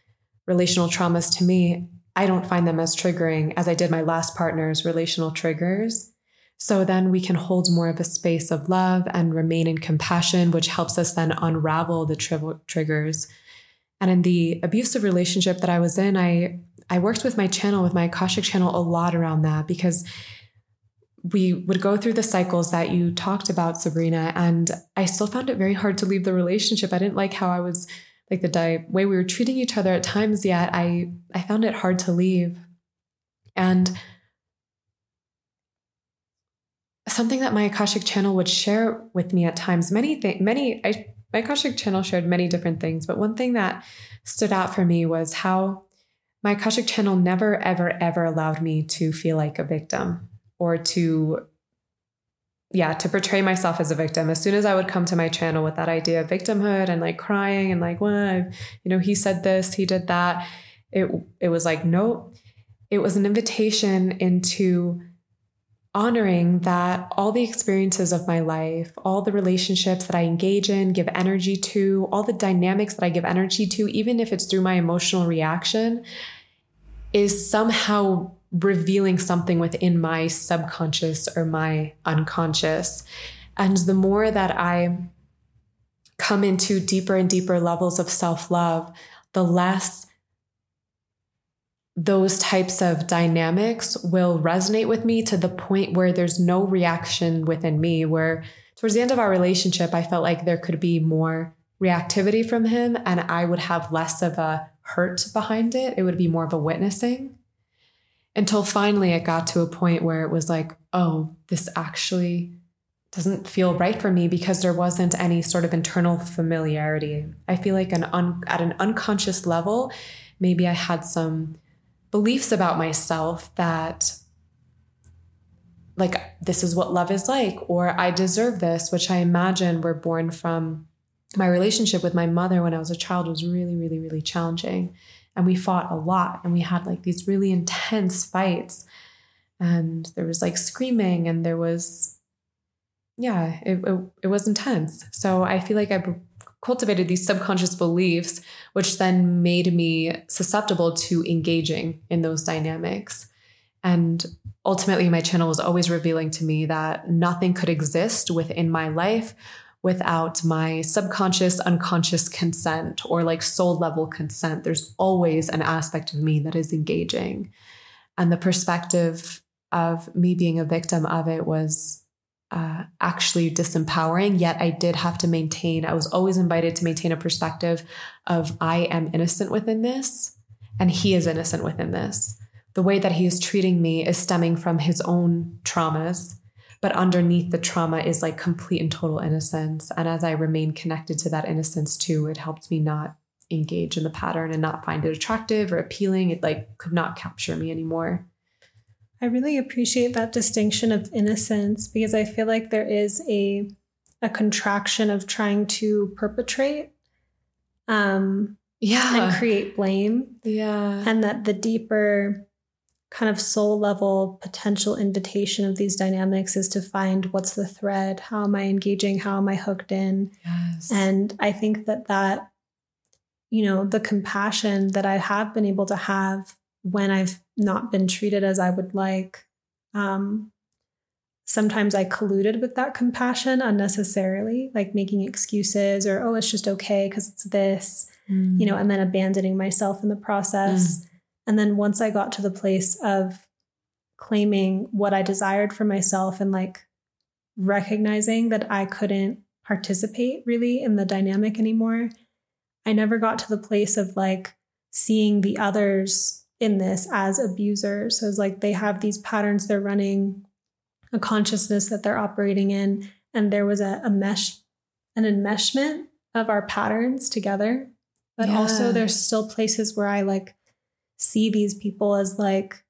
relational traumas to me, I don't find them as triggering as I did my last partner's relational triggers. So then we can hold more of a space of love and remain in compassion, which helps us then unravel the tri- triggers. And in the abusive relationship that I was in, I I worked with my channel, with my Akashic channel, a lot around that because we would go through the cycles that you talked about, Sabrina, and I still found it very hard to leave the relationship. I didn't like how I was like the di- way we were treating each other at times. Yet I I found it hard to leave, and something that my Akashic channel would share with me at times. Many things, many I my Akashic channel shared many different things, but one thing that stood out for me was how my Akashic channel never, ever, ever allowed me to feel like a victim or to, yeah, to portray myself as a victim. As soon as I would come to my channel with that idea of victimhood and like crying and like, well, you know, he said this, he did that, it it was like, nope. It was an invitation into honoring that all the experiences of my life, all the relationships that I engage in, give energy to, all the dynamics that I give energy to, even if it's through my emotional reaction, is somehow revealing something within my subconscious or my unconscious. And the more that I come into deeper and deeper levels of self love, the less those types of dynamics will resonate with me to the point where there's no reaction within me. Where towards the end of our relationship, I felt like there could be more reactivity from him and I would have less of a hurt behind it. It would be more of a witnessing. Until finally it got to a point where it was like, oh, this actually doesn't feel right for me because there wasn't any sort of internal familiarity. I feel like an un- at an unconscious level, maybe I had some beliefs about myself that like this is what love is like or I deserve this, which I imagine were born from my relationship with my mother when I was a child was really really really challenging and we fought a lot and we had like these really intense fights and there was like screaming and there was yeah it, it, it was intense. So i feel like i cultivated these subconscious beliefs which then made me susceptible to engaging in those dynamics. And ultimately my channel was always revealing to me that nothing could exist within my life without my subconscious, unconscious consent or like soul level consent. There's always an aspect of me that is engaging. And the perspective of me being a victim of it was uh, actually disempowering. Yet I did have to maintain, I was always invited to maintain a perspective of I am innocent within this and he is innocent within this. The way that he is treating me is stemming from his own traumas but underneath the trauma is like complete and total innocence. And as i remain connected to that innocence too it helped me not engage in the pattern and not find it attractive or appealing. It like could not capture me anymore. I really appreciate that distinction of innocence because I feel like there is a a contraction of trying to perpetrate um yeah. and create blame. Yeah. And that the deeper kind of soul level potential invitation of these dynamics is to find what's the thread how am i engaging how am i hooked in Yes. and i think that that you know the compassion that i have been able to have when i've not been treated as i would like um sometimes i colluded with that compassion unnecessarily like making excuses or oh it's just okay because it's this you know, and then abandoning myself in the process. And then once I got to the place of claiming what I desired for myself and like recognizing that I couldn't participate really in the dynamic anymore, I never got to the place of like seeing the others in this as abusers. So it's like they have these patterns they're running, a consciousness that they're operating in, and there was a, a mesh, an enmeshment of our patterns together but Yeah. also there's still places where I like see these people as like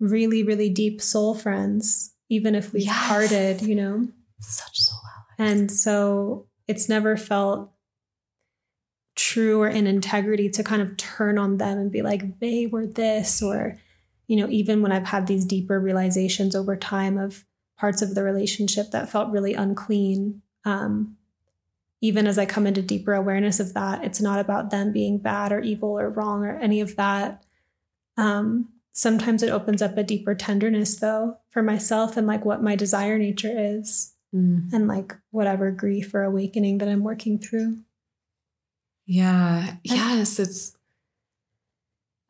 really, really deep soul friends, even if we've Yes. parted, you know? such soul allies. And so it's never felt true or in integrity to kind of turn on them and be like, they were this, or, you know, even when I've had these deeper realizations over time of parts of the relationship that felt really unclean. Um, even as I come into deeper awareness of that, it's not about them being bad or evil or wrong or any of that. Um, sometimes it opens up a deeper tenderness, though, for myself and like what my desire nature is Mm. and like whatever grief or awakening that I'm working through. yeah. Yes. It's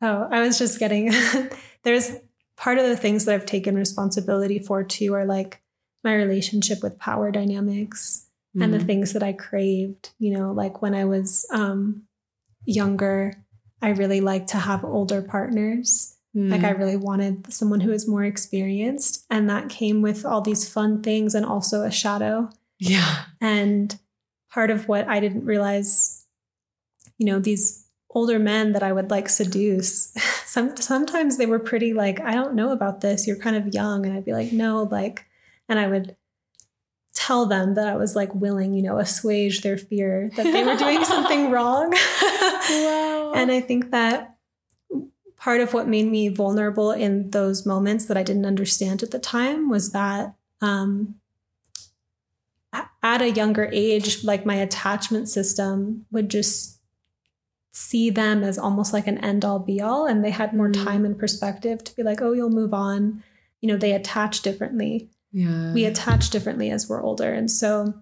Oh, I was just getting [laughs] there's part of the things that I've taken responsibility for too are like my relationship with power dynamics and the Mm. things that I craved, you know, like when I was um younger, I really liked to have older partners. Like I Mm. really wanted someone who was more experienced and that came with all these fun things and also a shadow. yeah. And part of what I didn't realize, you know, these older men that I would like seduce, [laughs] some sometimes they were pretty like, I don't know about this. You're kind of young. And I'd be like, no, like, and I would tell them that I was like willing, you know, assuage their fear that they were doing [laughs] something wrong. Wow. And I think that part of what made me vulnerable in those moments that I didn't understand at the time was that um, at a younger age, like my attachment system would just see them as almost like an end all be all. And they had more Mm. time and perspective to be like, oh, you'll move on. You know, they attach differently yeah. we attach differently as we're older. And so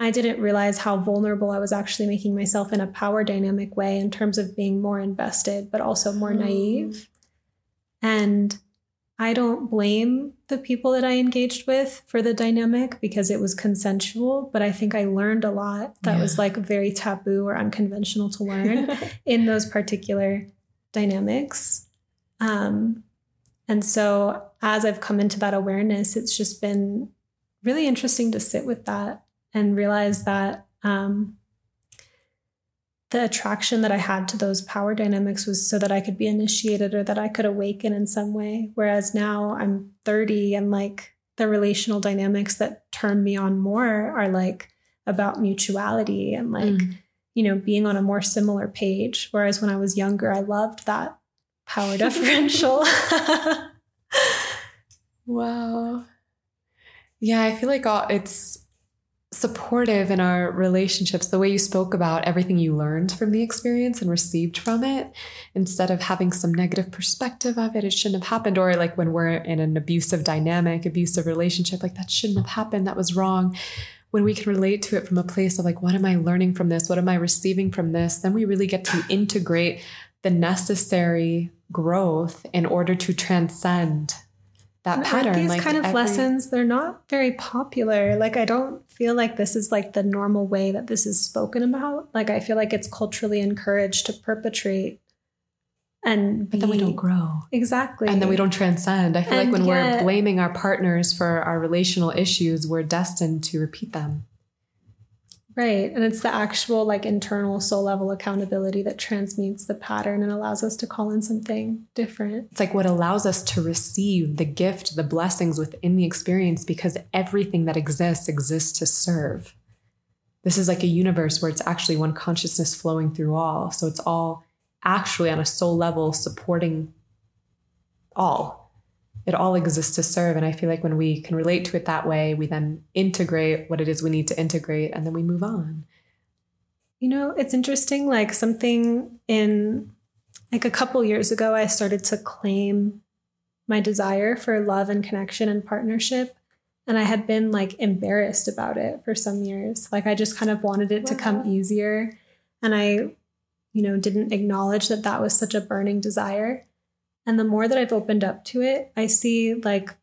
I didn't realize how vulnerable I was actually making myself in a power dynamic way in terms of being more invested, but also more Oh. naive. And I don't blame the people that I engaged with for the dynamic because it was consensual, but I think I learned a lot that was like very taboo or unconventional to learn [laughs] in those particular dynamics. Um, and so as I've come into that awareness, it's just been really interesting to sit with that and realize that um, the attraction that I had to those power dynamics was so that I could be initiated or that I could awaken in some way. Whereas now I'm 30 and like the relational dynamics that turn me on more are like about mutuality and like Mm. you know, being on a more similar page. Whereas when I was younger, I loved that power [laughs] differential. [laughs] Wow. Yeah, I feel like all, it's supportive in our relationships, the way you spoke about everything you learned from the experience and received from it, instead of having some negative perspective of it, it shouldn't have happened. Or like when we're in an abusive dynamic, abusive relationship, like that shouldn't have happened, that was wrong. When we can relate to it from a place of like, what am I learning from this? What am I receiving from this? Then we really get to integrate the necessary growth in order to transcend that pattern. These like kind of every- lessons, they're not very popular. Like, I don't feel like this is like the normal way that this is spoken about. Like, I feel like it's culturally encouraged to perpetrate and But then we don't grow. Exactly. And then we don't transcend. I feel like And when we're blaming our partners for our relational issues, we're destined to repeat them. Right. And it's the actual like internal soul level accountability that transmutes the pattern and allows us to call in something different. It's like what allows us to receive the gift, the blessings within the experience because everything that exists exists to serve. This is like a universe where it's actually one consciousness flowing through all. So it's all actually on a soul level supporting all. It all exists to serve. And I feel like when we can relate to it that way, we then integrate what it is we need to integrate and then we move on. You know, it's interesting. Like something in like a couple years ago, I started to claim my desire for love and connection and partnership. And I had been like embarrassed about it for some years. Like I just kind of wanted it wow. to come easier. And I, you know, didn't acknowledge that that was such a burning desire. And the more that I've opened up to it, I see like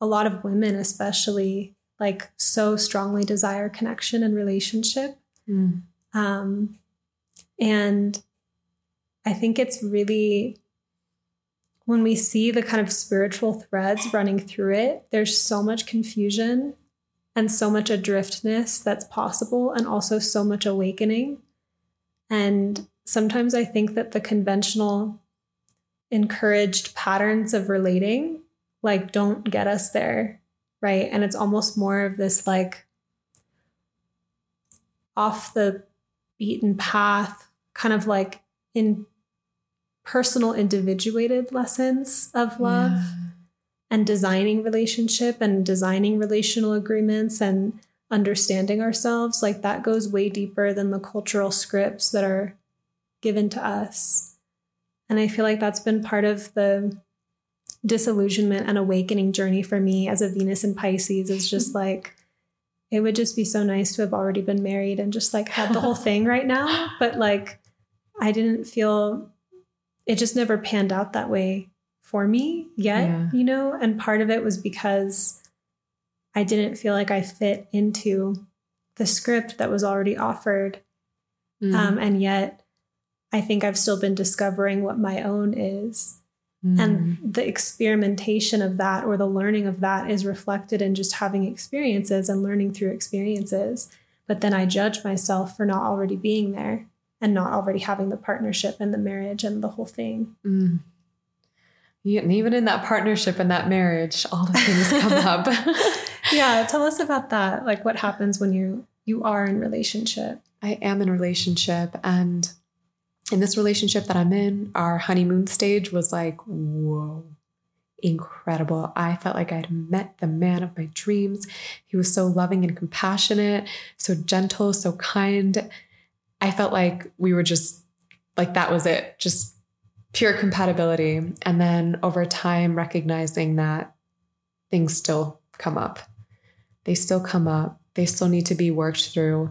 a lot of women, especially, like so strongly desire connection and relationship. Mm. Um, and I think it's really when we see the kind of spiritual threads running through it, there's so much confusion and so much adriftness that's possible, and also so much awakening. And sometimes I think that the conventional encouraged patterns of relating like don't get us there, right? And it's almost more of this like off the beaten path, kind of like in personal individuated lessons of love yeah. and designing relationship and designing relational agreements and understanding ourselves like that goes way deeper than the cultural scripts that are given to us and i feel like that's been part of the disillusionment and awakening journey for me as a venus in pisces is just like it would just be so nice to have already been married and just like had the whole [laughs] thing right now but like i didn't feel it just never panned out that way for me yet, yeah. you know? And part of it was because I didn't feel like I fit into the script that was already offered. Mm. Um, and yet, I think I've still been discovering what my own is. Mm. And the experimentation of that or the learning of that is reflected in just having experiences and learning through experiences. But then I judge myself for not already being there and not already having the partnership and the marriage and the whole thing. Mm. Yeah, and even in that partnership and that marriage, all the things come [laughs] up. yeah, [laughs] tell us about that. Like what happens when you you are in relationship? I am in relationship and in this relationship that I'm in, our honeymoon stage was like, whoa, incredible. I felt like I'd met the man of my dreams. He was so loving and compassionate, so gentle, so kind. I felt like we were just like that was it, just pure compatibility. And then over time, recognizing that things still come up. They still come up, they still need to be worked through.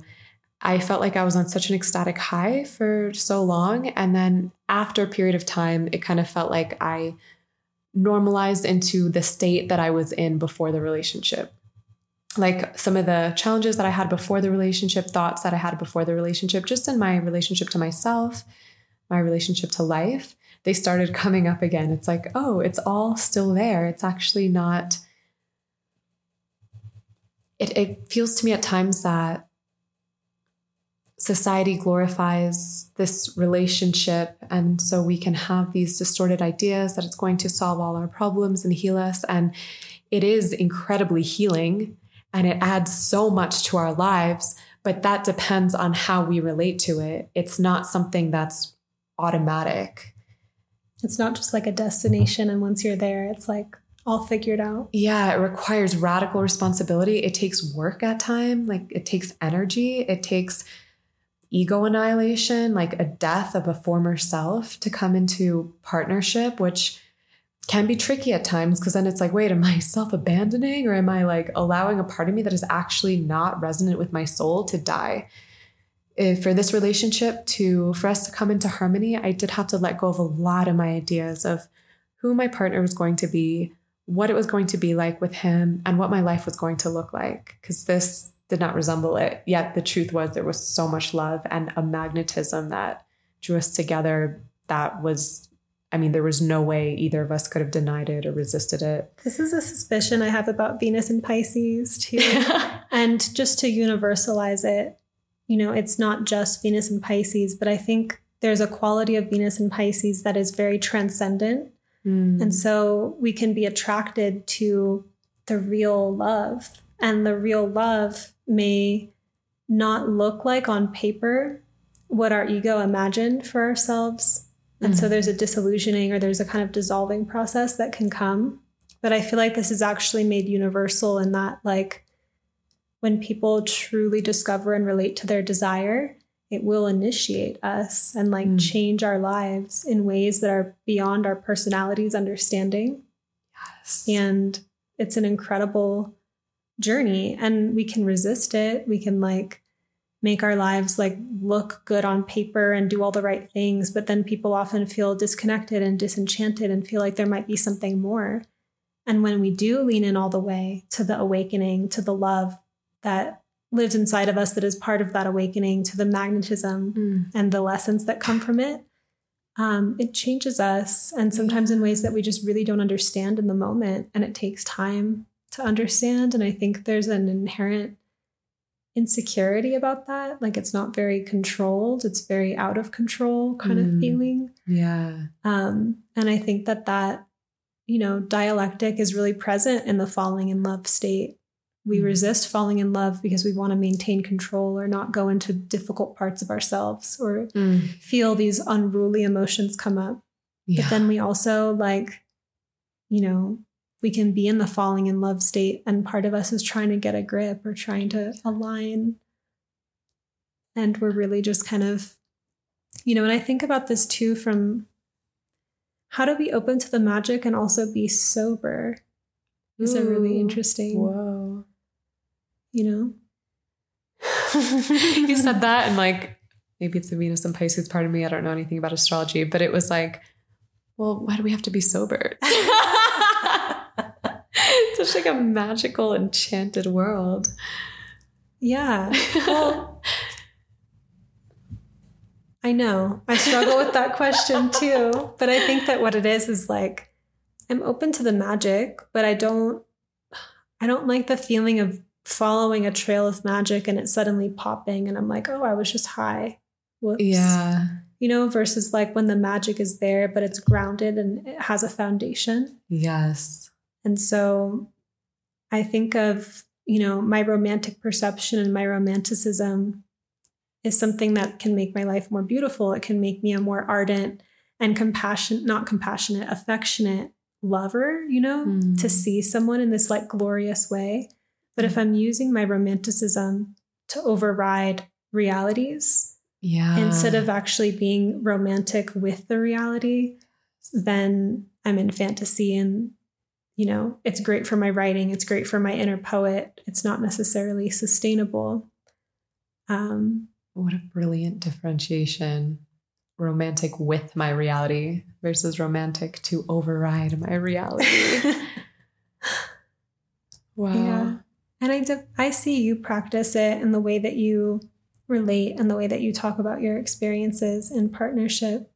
I felt like I was on such an ecstatic high for so long. And then after a period of time, it kind of felt like I normalized into the state that I was in before the relationship like some of the challenges that I had before the relationship, thoughts that I had before the relationship, just in my relationship to myself, my relationship to life, they started [laughs] coming up again. It's like, oh, it's all still there. It's actually not. It, it feels to me at times that society glorifies this relationship. And so we can have these distorted ideas that it's going to solve all our problems and heal us. And it is incredibly healing and it adds so much to our lives, but that depends on how we relate to it. It's not something that's automatic. It's not just like a destination, and once you're there, it's like all figured out. Yeah, it requires radical responsibility. It takes work at time, like it takes energy, it takes ego annihilation, like a death of a former self to come into partnership, which can be tricky at times because then it's like, wait, am I [laughs] self abandoning or am I like allowing a part of me that is actually not resonant with my soul to die? If for this relationship to for us to come into harmony, I did have to let go of a lot of my ideas of who my partner was going to be, what it was going to be like with him, and what my life was going to look like. Because this did not resemble it. Yet the truth was there was so much love and a magnetism that drew us together that was I mean, there was no way either of us could have denied it or resisted it. This is a suspicion I have about Venus and Pisces too. [laughs] and just to universalize it, you know, it's not just Venus and Pisces, but I think there's a quality of Venus and Pisces that is very transcendent. Mm. And so we can be attracted to the real love. And the real love may not look like on paper what our ego imagined for ourselves And so there's a disillusioning or there's a kind of dissolving process that can come. But I feel like this is actually made universal in that, like, when people truly discover and relate to their desire, it will initiate us and like Mm. change our lives in ways that are beyond our personality's understanding. Yes. And it's an incredible journey and we can resist it. We can like make our lives like look good on paper and do all the right things, but then people often feel disconnected and disenchanted and feel like there might be something more. And when we do lean in all the way to the awakening, to the love that lives inside of us that is part of that awakening, to the magnetism Mm. and the lessons that come from it, um, it changes us. And sometimes in ways that we just really don't understand in the moment. And it takes time to understand. And I think there's an inherent insecurity about that. Like it's not very controlled, it's very out of control kind Mm. of feeling. Yeah. Um, and I think that that, you know, dialectic is really present in the falling in love state. We Mm. resist falling in love because we want to maintain control or not go into difficult parts of ourselves or Mm. feel these unruly emotions come up. Yeah. But then we also like, you know, we can be in the falling in love state, and part of us is trying to get a grip or trying to align. And we're really just kind of, you know, and I think about this too from how to be open to the magic and also be sober is a really interesting, Whoa. you know? [laughs] you said that and like maybe it's the Venus and Pisces part of me. I don't know anything about astrology, but it was like, well, why do we have to be sober? [laughs] Such like a [laughs] magical, enchanted world. Yeah. Well, [laughs] I know. I struggle with that question too. But I think that what it is is like I'm open to the magic, but I don't I don't like the feeling of following a trail of magic and it suddenly popping and I'm like, "Oh, I was just high." Whoops. Yeah. You know, versus like when the magic is there but it's grounded and it has a foundation. Yes. And so I think of, you know, my romantic perception and my romanticism is something that can make my life more beautiful. It can make me a more ardent and compassionate, not compassionate, affectionate lover, you know, Mm. to see someone in this like glorious way. But if I'm using my romanticism to override realities Yeah. instead of actually being romantic with the reality, then I'm in fantasy and you know, it's great for my writing, it's great for my inner poet. It's not necessarily sustainable. Um what a brilliant differentiation. Romantic with my reality versus romantic to override my reality. [laughs] wow. Yeah. and I I see you practice it in the way that you relate and the way that you talk about your experiences in partnership.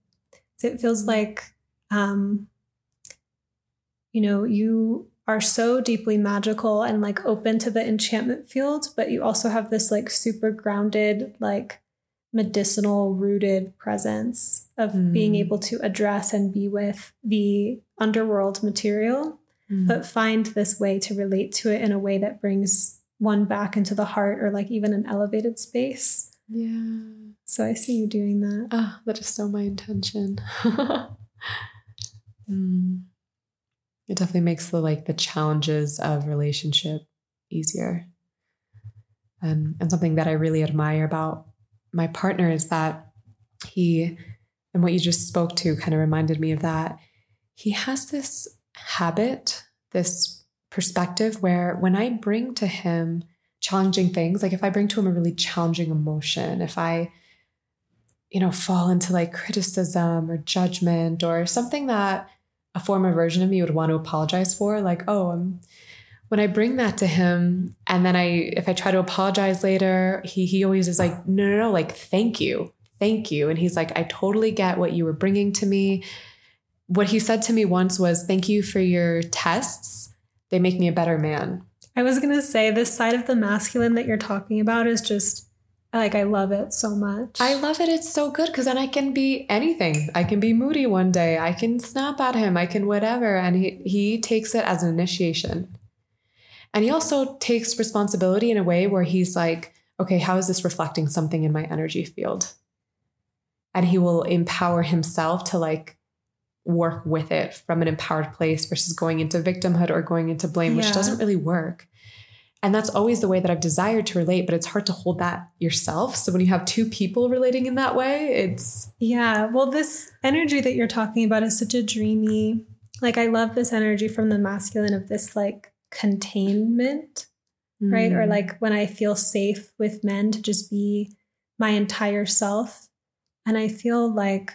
So it feels like um you know, you are so deeply magical and like open to the enchantment field, but you also have this like super grounded, like medicinal rooted presence of being Mm. able to address and be with the underworld material, Mm. but find this way to relate to it in a way that brings one back into the heart or like even an elevated space. yeah. So I see you doing that. Ah, that is so my intention. [laughs] Mm. It definitely makes the like the challenges of relationship easier. And and something that I really admire about my partner is that he and what you just spoke to kind of reminded me of that. He has this habit, this perspective where when I bring to him challenging things, like if I bring to him a really challenging emotion, if I you know, fall into like criticism or judgment or something that a former version of me would want to apologize for. Like, oh, um, when I bring that to him, and then I, if I try to apologize later, he he always is like, no, no, no, like, thank you, thank you, and he's like, I totally get what you were bringing to me. What he said to me once was, thank you for your tests. They make me a better man. I was going to say this side of the masculine that you're talking about is just like I love it so much. I love it. It's so good because then I can be anything. I can be moody one day. I can snap at him. I can whatever. And he, he takes it as an initiation. And he also takes responsibility in a way where he's like, okay, how is this reflecting something in my energy field? and he will empower himself to like work with it from an empowered place versus going into victimhood or going into blame, which doesn't really work. And that's always the way that I've desired to relate, but it's hard to hold that yourself. So when you have two people relating in that way, it's Yeah. Well, this energy that you're talking about is such a dreamy, like, I love this energy from the masculine of this like containment, right? Or Mm. like when I feel safe with men to just be my entire self. And I feel like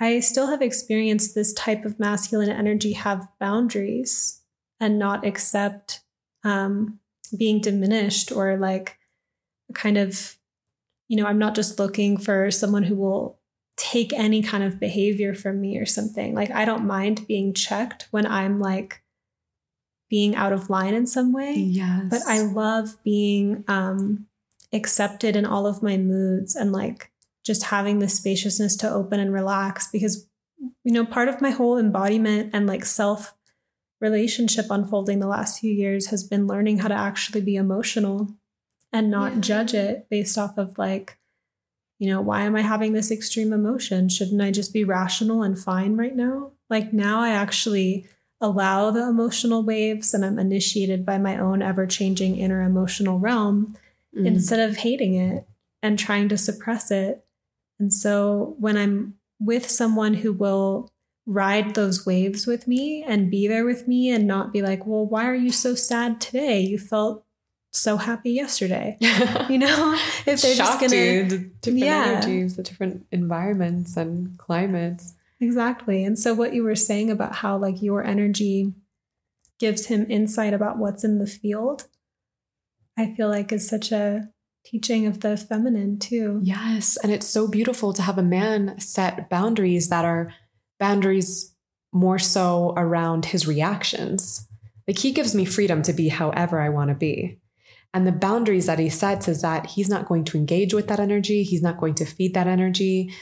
I still have experienced this type of masculine energy have boundaries and not accept um, being diminished or like kind of, you know, I'm not just looking for someone who will take any kind of behavior from me or something. Like, I don't mind being checked when I'm like being out of line in some way yes. but I love being um, accepted in all of my moods and like just having the spaciousness to open and relax because you know part of my whole embodiment and like self relationship unfolding the last few years has been learning how to actually be emotional and not Yeah. judge it based off of like you know why am i having this extreme emotion shouldn't i just be rational and fine right now like now i actually allow the emotional waves and I'm initiated by my own ever changing inner emotional realm Mm. instead of hating it and trying to suppress it. And so when I'm with someone who will ride those waves with me and be there with me and not be like, well, why are you so sad today? You felt so happy yesterday. [laughs] You know, if they're just gonna you, the different Yeah. energies, the different environments and climates. Exactly. And so what you were saying about how like your energy gives him insight about what's in the field, I feel like is such a teaching of the feminine too. Yes. And it's so beautiful to have a man set boundaries that are boundaries more so around his reactions. Like he gives me freedom to be however I want to be. And the boundaries that he sets is that he's not going to engage with that energy, he's not going to feed that energy.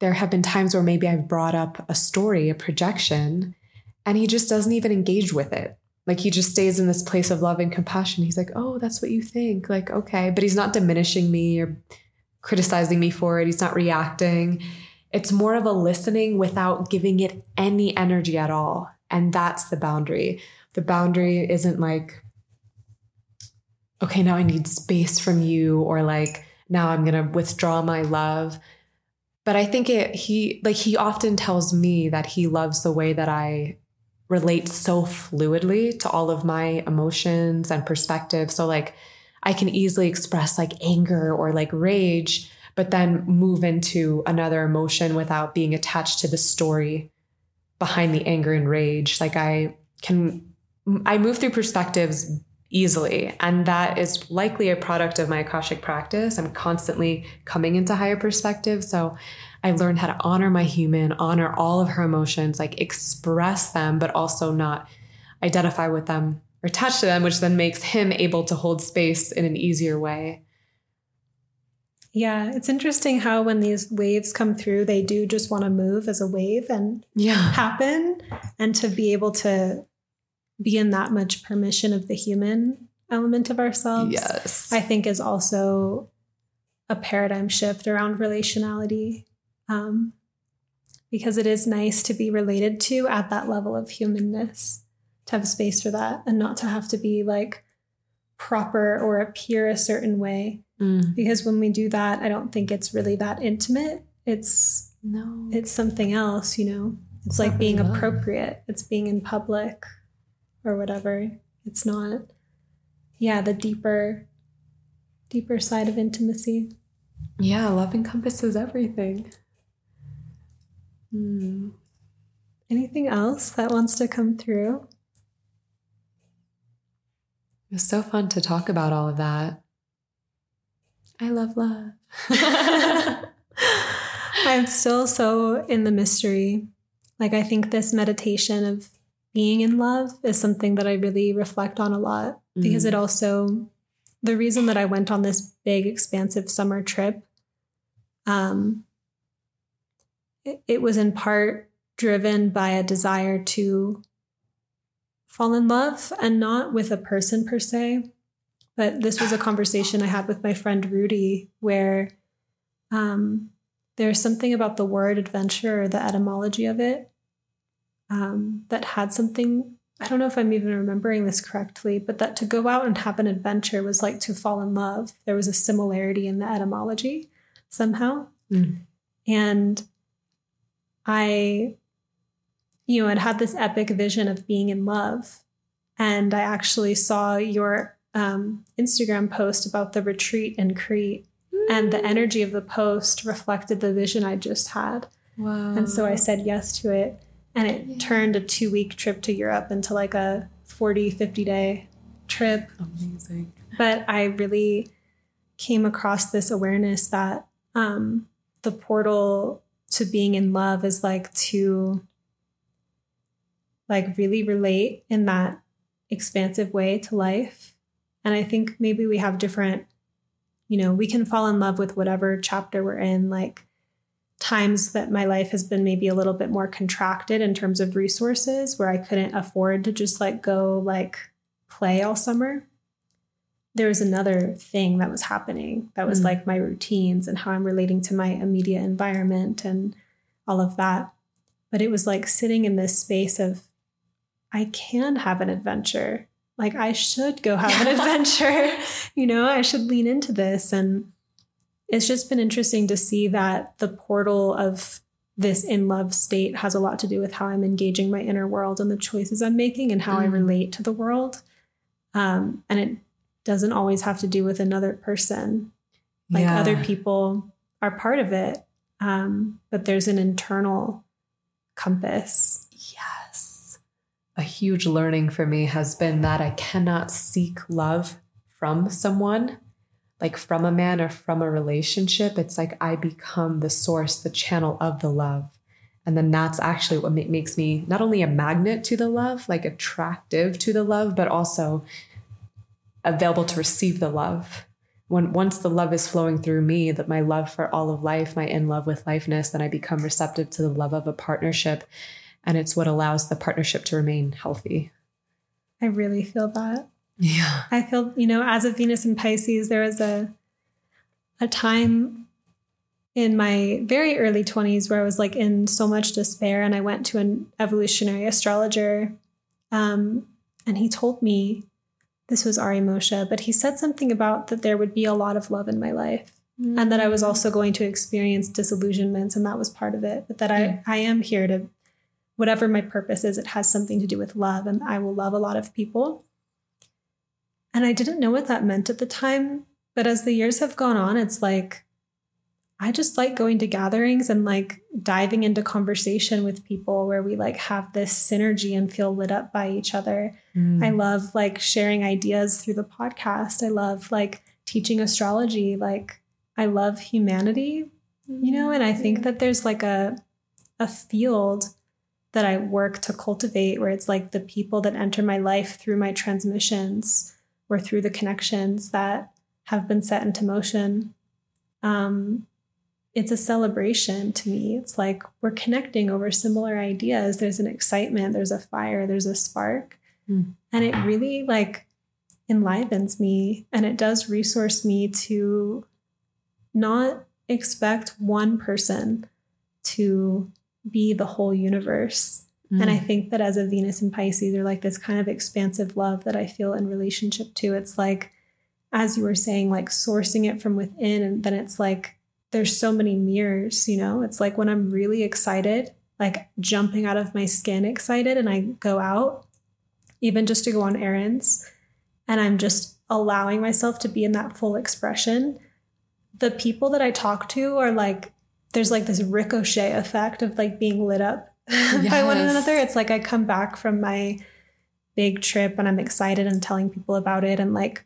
There have been times where maybe I've brought up a story, a projection, and he just doesn't even engage with it. Like he just stays in this place of love and compassion. He's like, oh, that's what you think. Like, okay. But he's not diminishing me or criticizing me for it. He's not reacting. It's more of a listening without giving it any energy at all. And that's the boundary. The boundary isn't like, okay, now I need space from you, or like, now I'm going to withdraw my love. But I think it, he, like, he often tells me that he loves the way that I relate so fluidly to all of my emotions and perspectives. So, like, I can easily express like anger or like rage, but then move into another emotion without being attached to the story behind the anger and rage. Like, I can, I move through perspectives easily. And that is likely a product of my Akashic practice. I'm constantly coming into higher perspective. So I've learned how to honor my human, honor all of her emotions, like express them, but also not identify with them or attach to them, which then makes him able to hold space in an easier way. Yeah, it's interesting how when these waves come through, they do just want to move as a wave and Yeah. happen and to be able to be in that much permission of the human element of ourselves. Yes. I think is also a paradigm shift around relationality. Um, because it is nice to be related to at that level of humanness, to have space for that and not to have to be like proper or appear a certain way. Mm. Because when we do that, I don't think it's really that intimate. It's No. it's something else, you know. It's like being appropriate. It's being in public or whatever. It's not yeah, the deeper deeper side of intimacy. yeah, love encompasses everything. Hmm. Anything else that wants to come through? It was so fun to talk about all of that. I love love. [laughs] I'm still so in the mystery. Like I think this meditation of being in love is something that I really reflect on a lot because Mm. it also the reason that I went on this big expansive summer trip um it, it was in part driven by a desire to fall in love and not with a person per se but this was a conversation I had with my friend Rudy where um there's something about the word adventure or the etymology of it um, that had something. I don't know if I'm even remembering this correctly, but that to go out and have an adventure was like to fall in love. There was a similarity in the etymology somehow. Mm. And I, you know, had had this epic vision of being in love. And I actually saw your um, Instagram post about the retreat in Crete and the energy of the post reflected the vision I just had. Wow. And so I said yes to it. And it Yeah. turned a two week trip to Europe into like a 40, 50 day trip. amazing. But I really came across this awareness that um, the portal to being in love is like to like really relate in that expansive way to life. And I think maybe we have different, you know, we can fall in love with whatever chapter we're in. Like times that my life has been maybe a little bit more contracted in terms of resources where I couldn't afford to just like go like play all summer. There was another thing that was happening that was Mm. like my routines and how I'm relating to my immediate environment and all of that. But it was like sitting in this space of, I can have an adventure. Like I should go have an [laughs] adventure. You know, I should lean into this. And it's just been interesting to see that the portal of this in love state has a lot to do with how I'm engaging my inner world and the choices I'm making and how I Mm. relate to the world. Um, and it doesn't always have to do with another person. Like Yeah. other people are part of it. Um, but there's an internal compass. Yes. A huge learning for me has been that I cannot seek love from someone, like from a man or from a relationship. It's like I become the source, the channel of the love. And then that's actually what makes me not only a magnet to the love, like attractive to the love, but also available to receive the love. When once the love is flowing through me, that my love for all of life, my in love with lifeness, then I become receptive to the love of a partnership. And it's what allows the partnership to remain healthy. I really feel that. Yeah. I feel, you know, as a Venus in Pisces, there was a a time in my very early 20s where I was like in so much despair and I went to an evolutionary astrologer um, and he told me this was Ari Moshe, but he said something about that there would be a lot of love in my life and that I was also going to experience disillusionments and that was part of it, but that I I am here to whatever my purpose is, it has something to do with love and I will love a lot of people. And I didn't know what that meant at the time. But as the years have gone on, it's like, I just like going to gatherings and like diving into conversation with people where we like have this synergy and feel lit up by each other. Mm. I love like sharing ideas through the podcast. I love like teaching astrology. Like, I love humanity, you know, and I think that there's like a, a field that I work to cultivate where it's like the people that enter my life through my transmissions or through the connections that have been set into motion. Um, it's a celebration to me. It's like we're connecting over similar ideas. There's an excitement, there's a fire, there's a spark. Mm. And it really like enlivens me and it does resource me to not expect one person to be the whole universe. And Mm. I think that as a Venus and Pisces, or like this kind of expansive love that I feel in relationship to, it's like, as you were saying, like sourcing it from within. And then it's like, there's so many mirrors, you know? It's like when I'm really excited, like jumping out of my skin excited, and I go out, even just to go on errands, and I'm just allowing myself to be in that full expression. The people that I talk to are like, there's like this ricochet effect of like being lit up [laughs] by one another. It's like I come back from my big trip and I'm excited and telling people about it. And like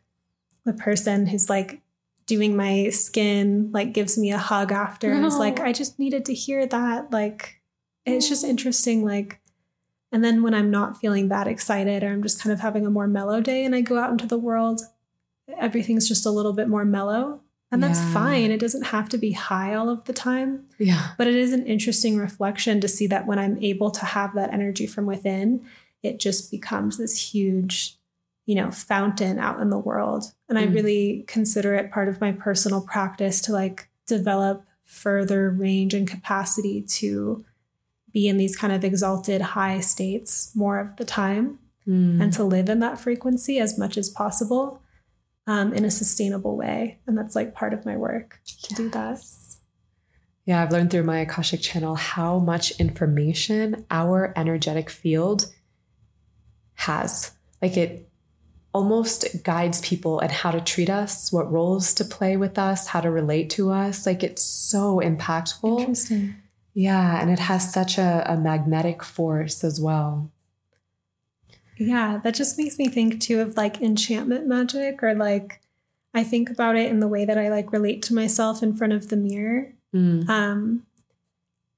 the person who's like doing my skin like gives me a hug after and is like. I just needed to hear that. Like it's just interesting. Like, and then when I'm not feeling that excited or I'm just kind of having a more mellow day and I go out into the world, everything's just a little bit more mellow. And that's Yeah. fine. It doesn't have to be high all of the time. Yeah. But it is an interesting reflection to see that when I'm able to have that energy from within, it just becomes this huge, you know, fountain out in the world. And I Mm. really consider it part of my personal practice to like develop further range and capacity to be in these kind of exalted high states more of the time mm. and to live in that frequency as much as possible um, in a sustainable way. And that's like part of my work to yes. do that. Yeah, I've learned through my Akashic channel how much information our energetic field has. Like it almost guides people and how to treat us, what roles to play with us, how to relate to us. Like it's so impactful. Interesting. Yeah, and it has such a, a magnetic force as well. Yeah, that just makes me think too of like enchantment magic or like I think about it in the way that I like relate to myself in front of the mirror. Mm. Um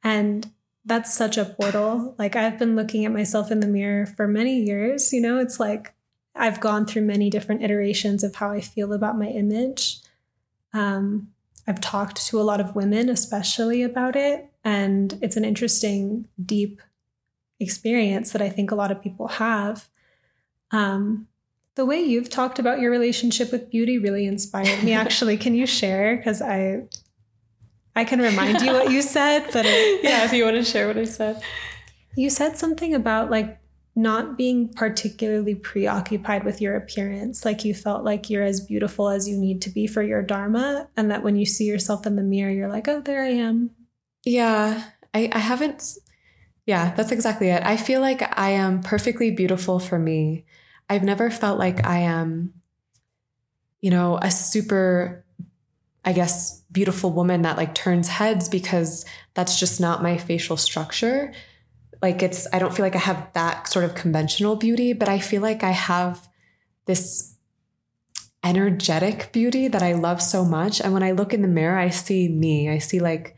and that's such a portal. Like I've been looking at myself in the mirror for many years, you know, it's like I've gone through many different iterations of how I feel about my image. Um, I've talked to a lot of women, especially about it. And it's an interesting, deep experience that I think a lot of people have. Um, the way you've talked about your relationship with beauty really inspired me. Actually, can you share? Because I, I can remind you what you [laughs] said, but it, yeah, if you want to share what I said, you said something about like not being particularly preoccupied with your appearance. Like you felt like you're as beautiful as you need to be for your Dharma. And that when you see yourself in the mirror, you're like, oh, there I am. Yeah. I, I haven't. Yeah, that's exactly it. I feel like I am perfectly beautiful for me. I've never felt like I am, you know, a super, I guess, beautiful woman that like turns heads because that's just not my facial structure like it's i don't feel like i have that sort of conventional beauty but i feel like i have this energetic beauty that i love so much and when i look in the mirror i see me i see like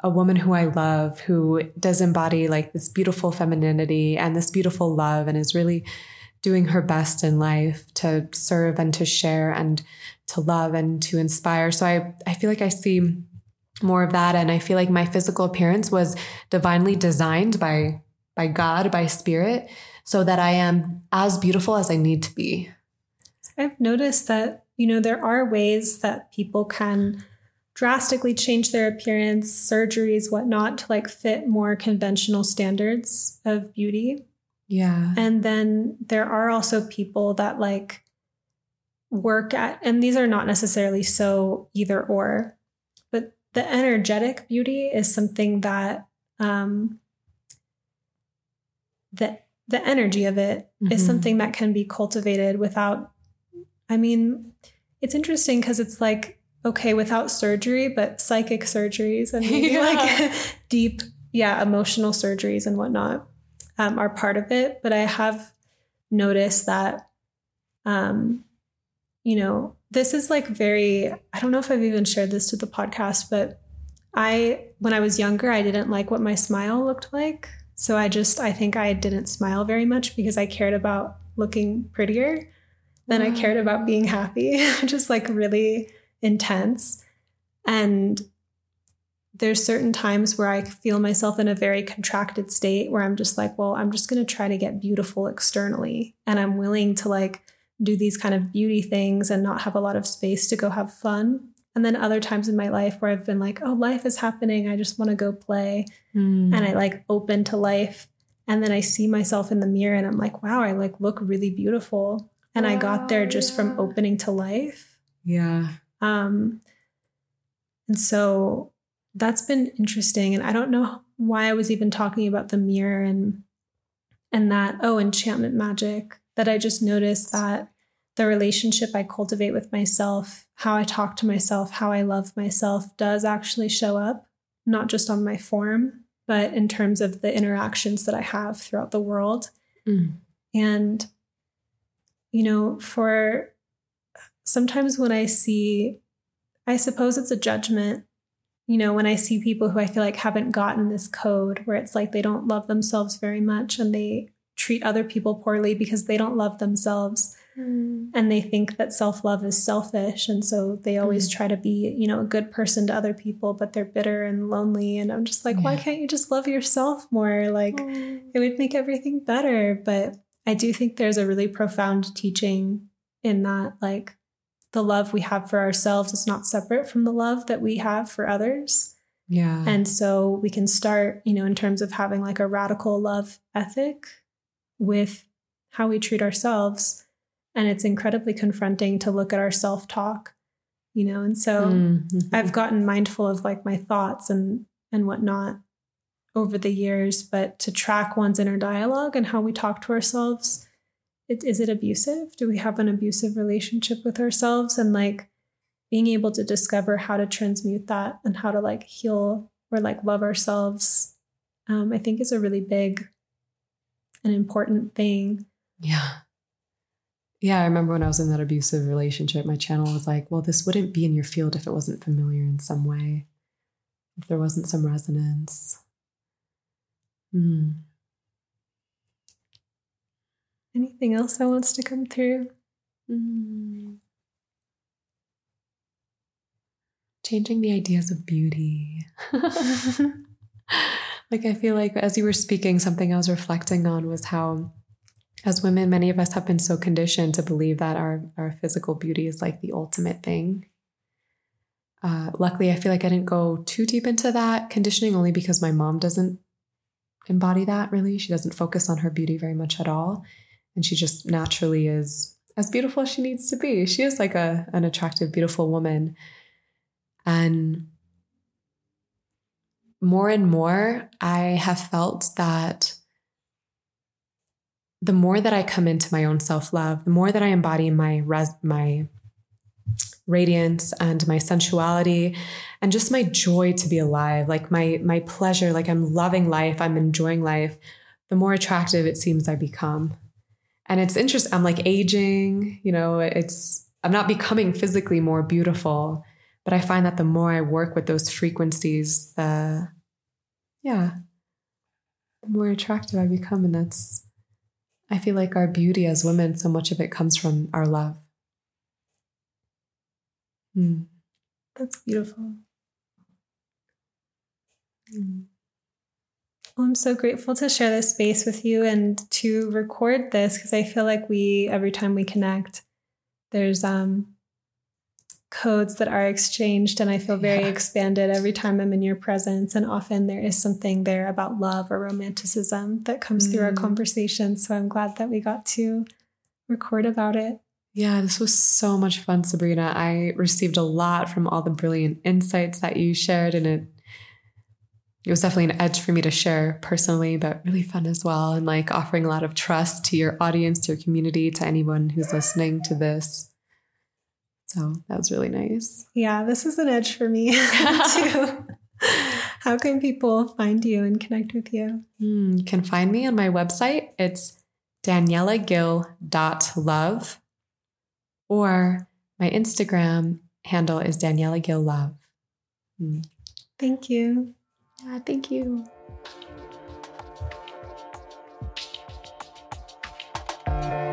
a woman who i love who does embody like this beautiful femininity and this beautiful love and is really doing her best in life to serve and to share and to love and to inspire. So i i feel like i see more of that. And i feel like my physical appearance was divinely designed by by god by spirit so that i am as beautiful as i need to be. I've noticed that you know there are ways that people can drastically change their appearance surgeries whatnot to like fit more conventional standards of beauty yeah and then there are also people that like work at and these are not necessarily so either or but the energetic beauty is something that um, the the energy of it mm-hmm. is something that can be cultivated without i mean it's interesting because it's like okay without surgery but psychic surgeries and [laughs] yeah. like [laughs] deep yeah emotional surgeries and whatnot um, are part of it but i have noticed that um, you know this is like very i don't know if i've even shared this to the podcast but i when i was younger i didn't like what my smile looked like so i just i think i didn't smile very much because i cared about looking prettier than wow. i cared about being happy [laughs] just like really intense and there's certain times where i feel myself in a very contracted state where i'm just like well i'm just going to try to get beautiful externally and i'm willing to like do these kind of beauty things and not have a lot of space to go have fun. And then other times in my life where I've been like, oh, life is happening. I just want to go play. Mm. And I like open to life. And then I see myself in the mirror and I'm like, wow, I like look really beautiful. And I got there just from opening to life. Yeah. Um, and so that's been interesting. And I don't know why I was even talking about the mirror and and that, oh, enchantment magic that I just noticed that the relationship I cultivate with myself, how I talk to myself, how I love myself does actually show up, not just on my form, but in terms of the interactions that I have throughout the world. Mm. And, you know, for sometimes when I see, I suppose it's a judgment. You know, when I see people who I feel like haven't gotten this code where it's like they don't love themselves very much and they treat other people poorly because they don't love themselves mm. and they think that self-love is selfish and so they always mm. try to be you know a good person to other people but they're bitter and lonely and i'm just like yeah. why can't you just love yourself more like mm. it would make everything better but i do think there's a really profound teaching in that like the love we have for ourselves is not separate from the love that we have for others Yeah. And so we can start, you know, in terms of having like a radical love ethic with how we treat ourselves. And it's incredibly confronting to look at our self talk, you know. And so Mhm. I've gotten mindful of like my thoughts and and whatnot over the years, but to track one's inner dialogue and how we talk to ourselves, it, is it abusive? Do we have an abusive relationship with ourselves? And like being able to discover how to transmute that and how to like heal or like love ourselves, um, I think is a really big and important thing. Yeah. Yeah, I remember when I was in that abusive relationship, my channel was like, well, this wouldn't be in your field if it wasn't familiar in some way, if there wasn't some resonance. Hmm. Anything else that wants to come through? Mm. Changing the ideas of beauty. [laughs] like, I feel like as you were speaking, something I was reflecting on was how, as women, many of us have been so conditioned to believe that our, our physical beauty is like the ultimate thing. Uh, luckily, I feel like I didn't go too deep into that conditioning only because my mom doesn't embody that really. She doesn't focus on her beauty very much at all. And she just naturally is as beautiful as she needs to be. She is like a, an attractive, beautiful woman. And more and more, I have felt that the more that I come into my own self love, the more that I embody my res- my radiance and my sensuality and just my joy to be alive, like my my pleasure, like I'm loving life, I'm enjoying life, the more attractive it seems I become. And it's interesting, I'm like aging, you know, it's I'm not becoming physically more beautiful, but I find that the more I work with those frequencies, the yeah, the more attractive I become. And that's I feel like our beauty as women, so much of it comes from our love. Hmm. That's beautiful. Hmm. Well, I'm so grateful to share this space with you and to record this because I feel like we, every time we connect, there's um, codes that are exchanged, and I feel very Yeah. expanded every time I'm in your presence. And often there is something there about love or romanticism that comes through our Mm. conversation. So I'm glad that we got to record about it. Yeah, this was so much fun, Sabrina. I received a lot from all the brilliant insights that you shared, and it it was definitely an edge for me to share personally, but really fun as well. And like offering a lot of trust to your audience, to your community, to anyone who's listening to this. So that was really nice. Yeah, this is an edge for me [laughs] too. How can people find you and connect with you? Hmm, you can find me on my website. It's danielagill.love or my Instagram handle is Daniela Gill Love. Yeah, thank you. Thank you.